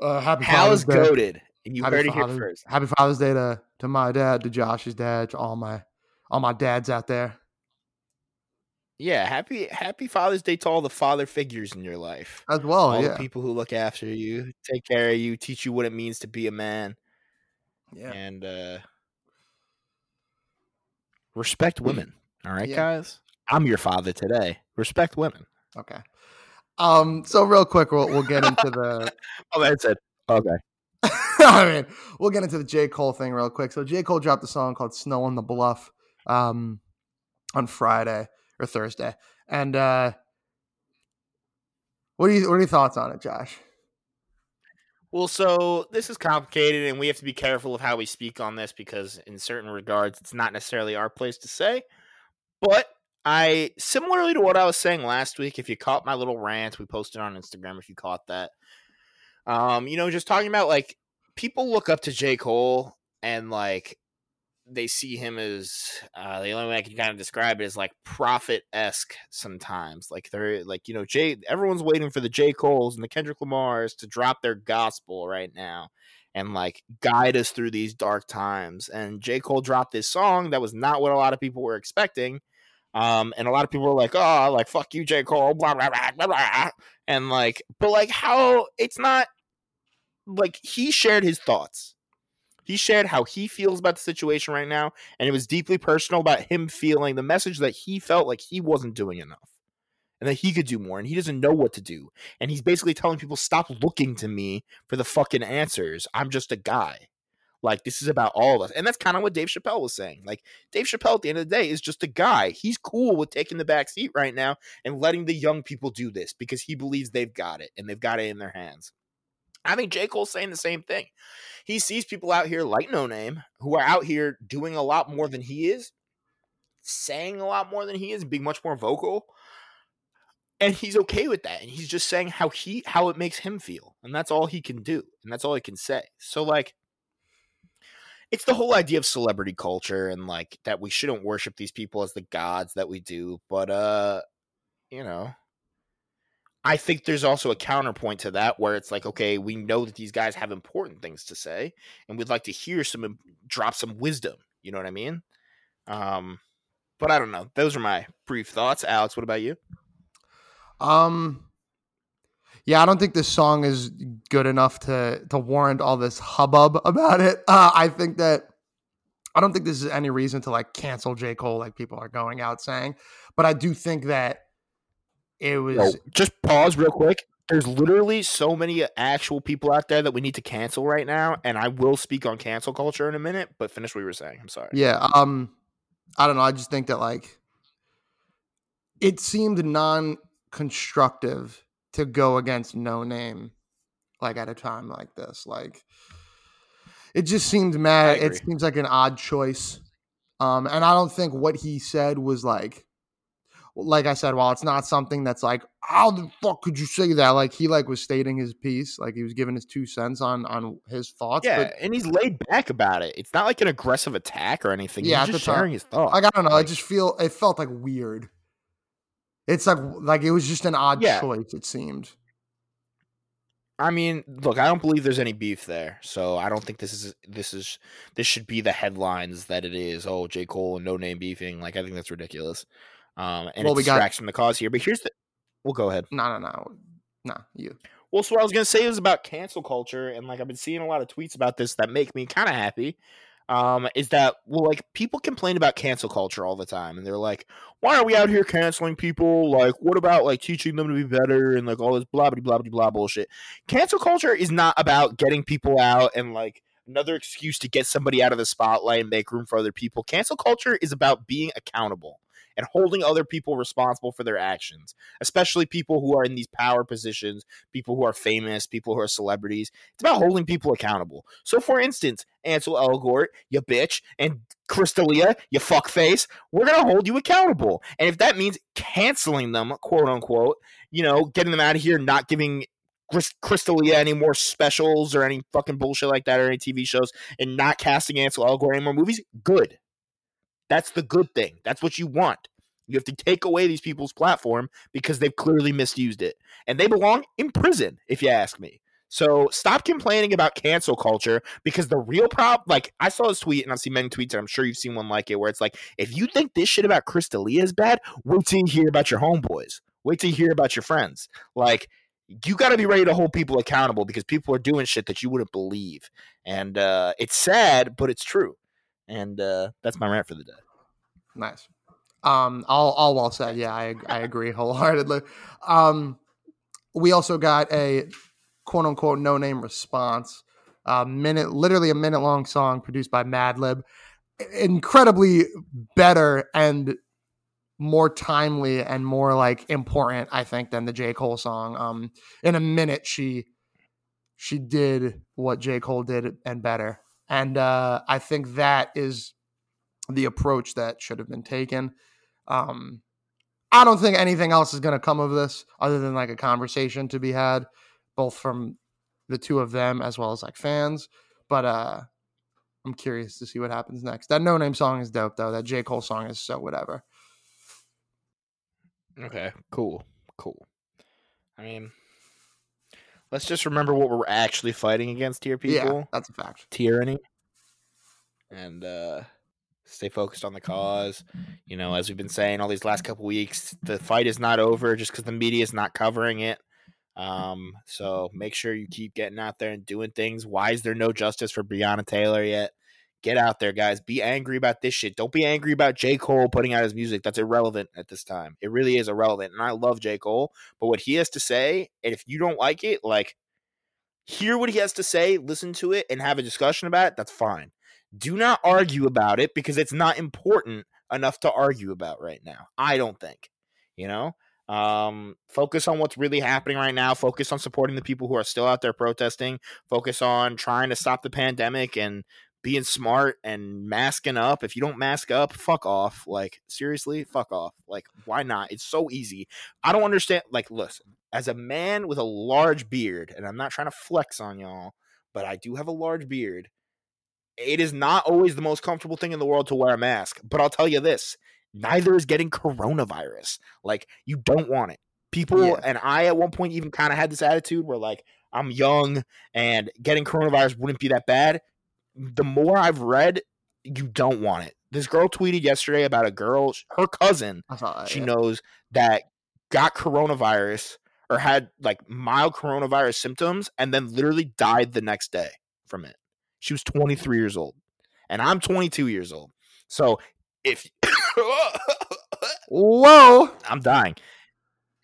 Uh, happy Hal Father's is Day. goaded. And you Happy heard it here Father's- first. Happy Father's Day to to my dad, to Josh's dad, to all my all my dads out there. Yeah, happy happy Father's Day to all the father figures in your life. As well, all yeah, the people who look after you, take care of you, teach you what it means to be a man, yeah. and uh respect women. All right, Yeah. guys? I'm your father today. Respect women. Okay. Um. So real quick, we'll we'll get into the. Oh, that's it. Okay. I mean, we'll get into the J Cole thing real quick. So J Cole dropped a song called "Snow on the Bluff" um, on Friday or Thursday, and uh, what do you what are your thoughts on it, Josh? Well, so this is complicated, and we have to be careful of how we speak on this because, in certain regards, it's not necessarily our place to say. But I, similarly to what I was saying last week, if you caught my little rant, we posted on Instagram. If you caught that, um, you know, just talking about like people look up to J. Cole and like they see him as uh, the only way I can kind of describe it is like prophet esque sometimes. Like they're like you know J. Everyone's waiting for the J. Cole's and the Kendrick Lamar's to drop their gospel right now and like guide us through these dark times. And J. Cole dropped this song that was not what a lot of people were expecting. Um, and a lot of people were like, "Oh, like fuck you, J. Cole," blah blah blah blah, blah. and like, but like, how it's not like he shared his thoughts. He shared how he feels about the situation right now, and it was deeply personal about him feeling the message that he felt like he wasn't doing enough and that he could do more and he doesn't know what to do. And he's basically telling people, stop looking to me for the fucking answers. I'm just a guy. Like, this is about all of us. And that's kind of what Dave Chappelle was saying. Like, Dave Chappelle at the end of the day is just a guy. He's cool with taking the back seat right now and letting the young people do this because he believes they've got it and they've got it in their hands. I think J. Cole's saying the same thing. He sees people out here like Noname who are out here doing a lot more than he is, saying a lot more than he is, being much more vocal. And he's okay with that. And he's just saying how he how it makes him feel. And that's all he can do. And that's all he can say. So like it's the whole idea of celebrity culture and like that we shouldn't worship these people as the gods that we do. But uh, you know, I think there's also a counterpoint to that where it's like, okay, we know that these guys have important things to say, and we'd like to hear some drop some wisdom. You know what I mean? Um, but I don't know. Those are my brief thoughts. Alex, what about you? Um, yeah, I don't think this song is good enough to to warrant all this hubbub about it. Uh, I think that I don't think this is any reason to like cancel J Cole like people are going out saying, but I do think that it was Yo, just pause real quick. There's literally so many actual people out there that we need to cancel right now, and I will speak on cancel culture in a minute. But finish what you were saying. I'm sorry. Yeah. Um, I don't know. I just think that like it seemed non-constructive to go against Noname like at a time like this. Like it just seemed mad. It seems like an odd choice. Um, and I don't think what he said was like like I said, while it's not something that's like, how the fuck could you say that? Like he like was stating his piece, like he was giving his two cents on on his thoughts. Yeah, but and he's laid back about it. It's not like an aggressive attack or anything. Yeah, he's just the time- sharing his thoughts. like I don't know, I just feel it felt like weird. It's like like it was just an odd Yeah. choice. It seemed. I mean, look, I don't believe there's any beef there, so I don't think this is this is this should be the headlines that it is. Oh, J. Cole and Noname beefing. Like, I think that's ridiculous. Um, and Well, it we got- distracts from the cause here. But here's the. We'll go ahead. No, no, no, no. You. Well, so what I was gonna say was about cancel culture, and like I've been seeing a lot of tweets about this that make me kind of happy. Um, is that well, like people complain about cancel culture all the time, and they're like, "Why are we out here canceling people? Like, what about like teaching them to be better and like all this blah blah blah blah blah bullshit?" Cancel culture is not about getting people out and like another excuse to get somebody out of the spotlight and make room for other people. Cancel culture is about being accountable and holding other people responsible for their actions, especially people who are in these power positions, people who are famous, people who are celebrities. It's about holding people accountable. So, for instance, Ansel Elgort, you bitch, and Chris D'Elia, you fuckface, we're gonna hold you accountable. And if that means canceling them, quote unquote, you know, getting them out of here, not giving Chris D'Elia any more specials or any fucking bullshit like that or any TV shows, and not casting Ansel Elgort in more movies, good. That's the good thing. That's what you want. You have to take away these people's platform because they've clearly misused it. And they belong in prison, if you ask me. So stop complaining about cancel culture because the real problem, like I saw this tweet and I've seen many tweets, and I'm sure you've seen one like it, where it's like, if you think this shit about Chris D'Elia is bad, wait till you hear about your homeboys. Wait till you hear about your friends. Like, you got to be ready to hold people accountable because people are doing shit that you wouldn't believe. And uh, it's sad, but it's true. And uh, that's my rant for the day. Nice. Um, all all well said. Yeah, I I agree wholeheartedly. Um, we also got a quote unquote Noname response. A minute, literally a minute long song produced by Madlib. Incredibly better and more timely and more like important, I think, than the J Cole song. Um, in a minute, she she did what J Cole did and better, and uh, I think that is the approach that should have been taken. Um, I don't think anything else is going to come of this other than like a conversation to be had, both from the two of them as well as like fans. But uh, I'm curious to see what happens next. That Noname song is dope though. That J Cole song is so whatever. Okay, cool, cool. I mean, let's just remember what we're actually fighting against here, people. Yeah, that's a fact. Tyranny, and uh, stay focused on the cause. You know, as we've been saying all these last couple weeks, the fight is not over just because the media is not covering it. Um, so make sure you keep getting out there and doing things. Why is there no justice for Breonna Taylor yet? Get out there, guys. Be angry about this shit. Don't be angry about J. Cole putting out his music. That's irrelevant at this time. It really is irrelevant. And I love J. Cole, but what he has to say, and if you don't like it, like hear what he has to say, listen to it, and have a discussion about it, that's fine. Do not argue about it because it's not important enough to argue about right now. I don't think. You know? Um, focus on what's really happening right now. Focus on supporting the people who are still out there protesting. Focus on trying to stop the pandemic and being smart and masking up. If you don't mask up, fuck off. Like, seriously, fuck off. Like, why not? It's so easy. I don't understand. Like, listen, as a man with a large beard, and I'm not trying to flex on y'all, but I do have a large beard. It is not always the most comfortable thing in the world to wear a mask. But I'll tell you this neither is getting coronavirus. Like, you don't want it. People, Yeah. and I at one point even kind of had this attitude where, like, I'm young and getting coronavirus wouldn't be that bad. The more I've read, you don't want it. This girl tweeted yesterday about a girl, her cousin, I saw that. she yeah. knows that got coronavirus or had like mild coronavirus symptoms and then literally died the next day from it. She was 23 years old and I'm 22 years old. So if Whoa. I'm dying.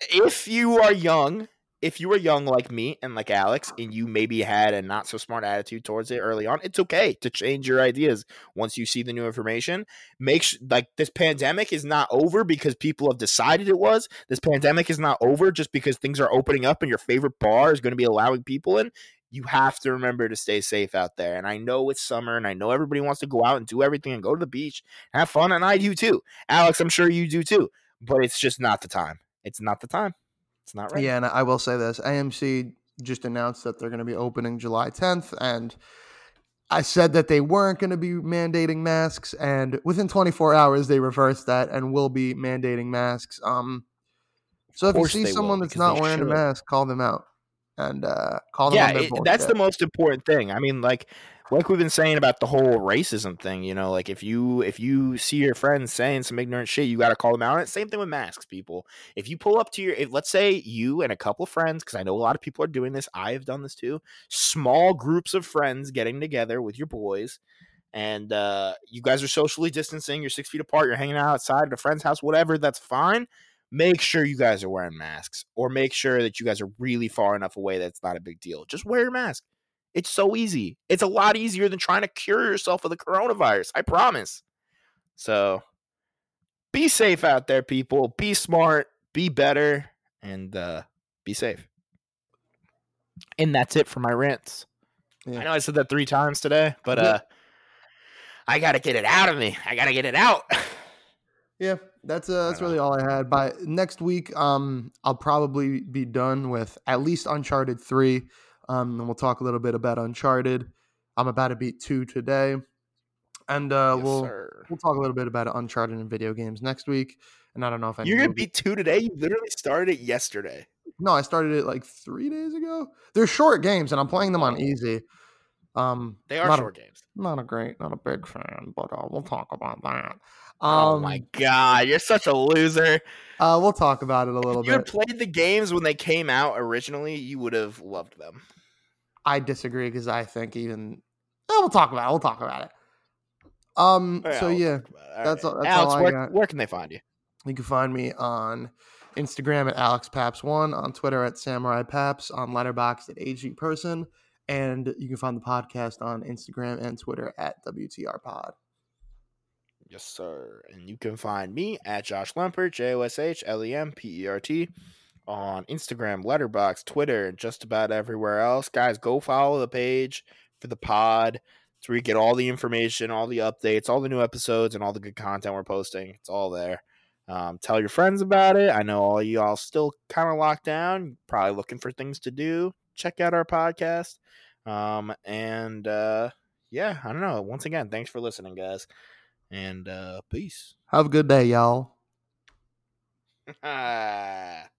If you are young, if you were young like me and like Alex, and you maybe had a not so smart attitude towards it early on, it's okay to change your ideas once you see the new information. Make sh- like this pandemic is not over because people have decided it was. This pandemic is not over just because things are opening up and your favorite bar is going to be allowing people in. You have to remember to stay safe out there. And I know it's summer and I know everybody wants to go out and do everything and go to the beach, have fun, and I do too. Alex, I'm sure you do too. But it's just not the time. It's not the time. It's not right. Yeah, and I will say this: AMC just announced that they're going to be opening July 10th, and I said that they weren't going to be mandating masks, and within 24 hours they reversed that and will be mandating masks. Um, so if you see they will, someone that's not wearing a mask, call them out and uh, call them yeah, it- that's the most important thing. I mean, like like we've been saying about the whole racism thing. You know, like if you if you see your friends saying some ignorant shit, you got to call them out. it. Same thing with masks, people. If you pull up to your, if, let's say you and a couple of friends, because I know a lot of people are doing this. I have done this too. Small groups of friends getting together with your boys. And uh, you guys are socially distancing. You're six feet apart. You're hanging out outside at a friend's house. Whatever. That's fine make sure you guys are wearing masks or make sure that you guys are really far enough away that it's not a big deal. Just wear your mask. It's so easy. It's a lot easier than trying to cure yourself of the coronavirus. I promise. So be safe out there, people. Be smart, be better, and uh, be safe. And that's it for my rants. Yeah. I know I said that three times today, but Yeah. uh, I got to get it out of me. I got to get it out. Yeah, that's uh, that's really all I had. By next week, um, I'll probably be done with at least Uncharted three. Um, and we'll talk a little bit about Uncharted. I'm about to beat two today, and uh, Yes, we'll sir. we'll talk a little bit about Uncharted and video games next week. And I don't know if I You're gonna beat two today. You literally started it yesterday. No, I started it like three days ago. They're short games, and I'm playing them on Oh. easy. Um, They are short games. Not a great, not a big fan, but uh, we'll talk about that. Um, oh my god, you're such a loser. Uh, we'll talk about it a little bit. If you bit. played the games when they came out originally, you would have loved them. I disagree because I think even oh, we'll talk about it. We'll talk about it. Um. So we'll yeah, talk about it. All that's right. all- that's Alex, all I where, got. where can they find you? you can find me on Instagram at AlexPaps1, on Twitter at Samurai Paps, on Letterboxd at AG Person, and you can find the podcast on Instagram and Twitter at WTR Pod. Yes, sir. And you can find me at Josh Lempert, J O S H L E M P E R T, on Instagram, Letterboxd, Twitter, and just about everywhere else. Guys, go follow the page for the pod. It's where you get all the information, all the updates, all the new episodes, and all the good content we're posting. It's all there. Um, tell your friends about it. I know all you all still kind of locked down, probably looking for things to do. Check out our podcast. Um, and uh, yeah, I don't know. Once again, thanks for listening, guys. And uh, peace. Have a good day, y'all.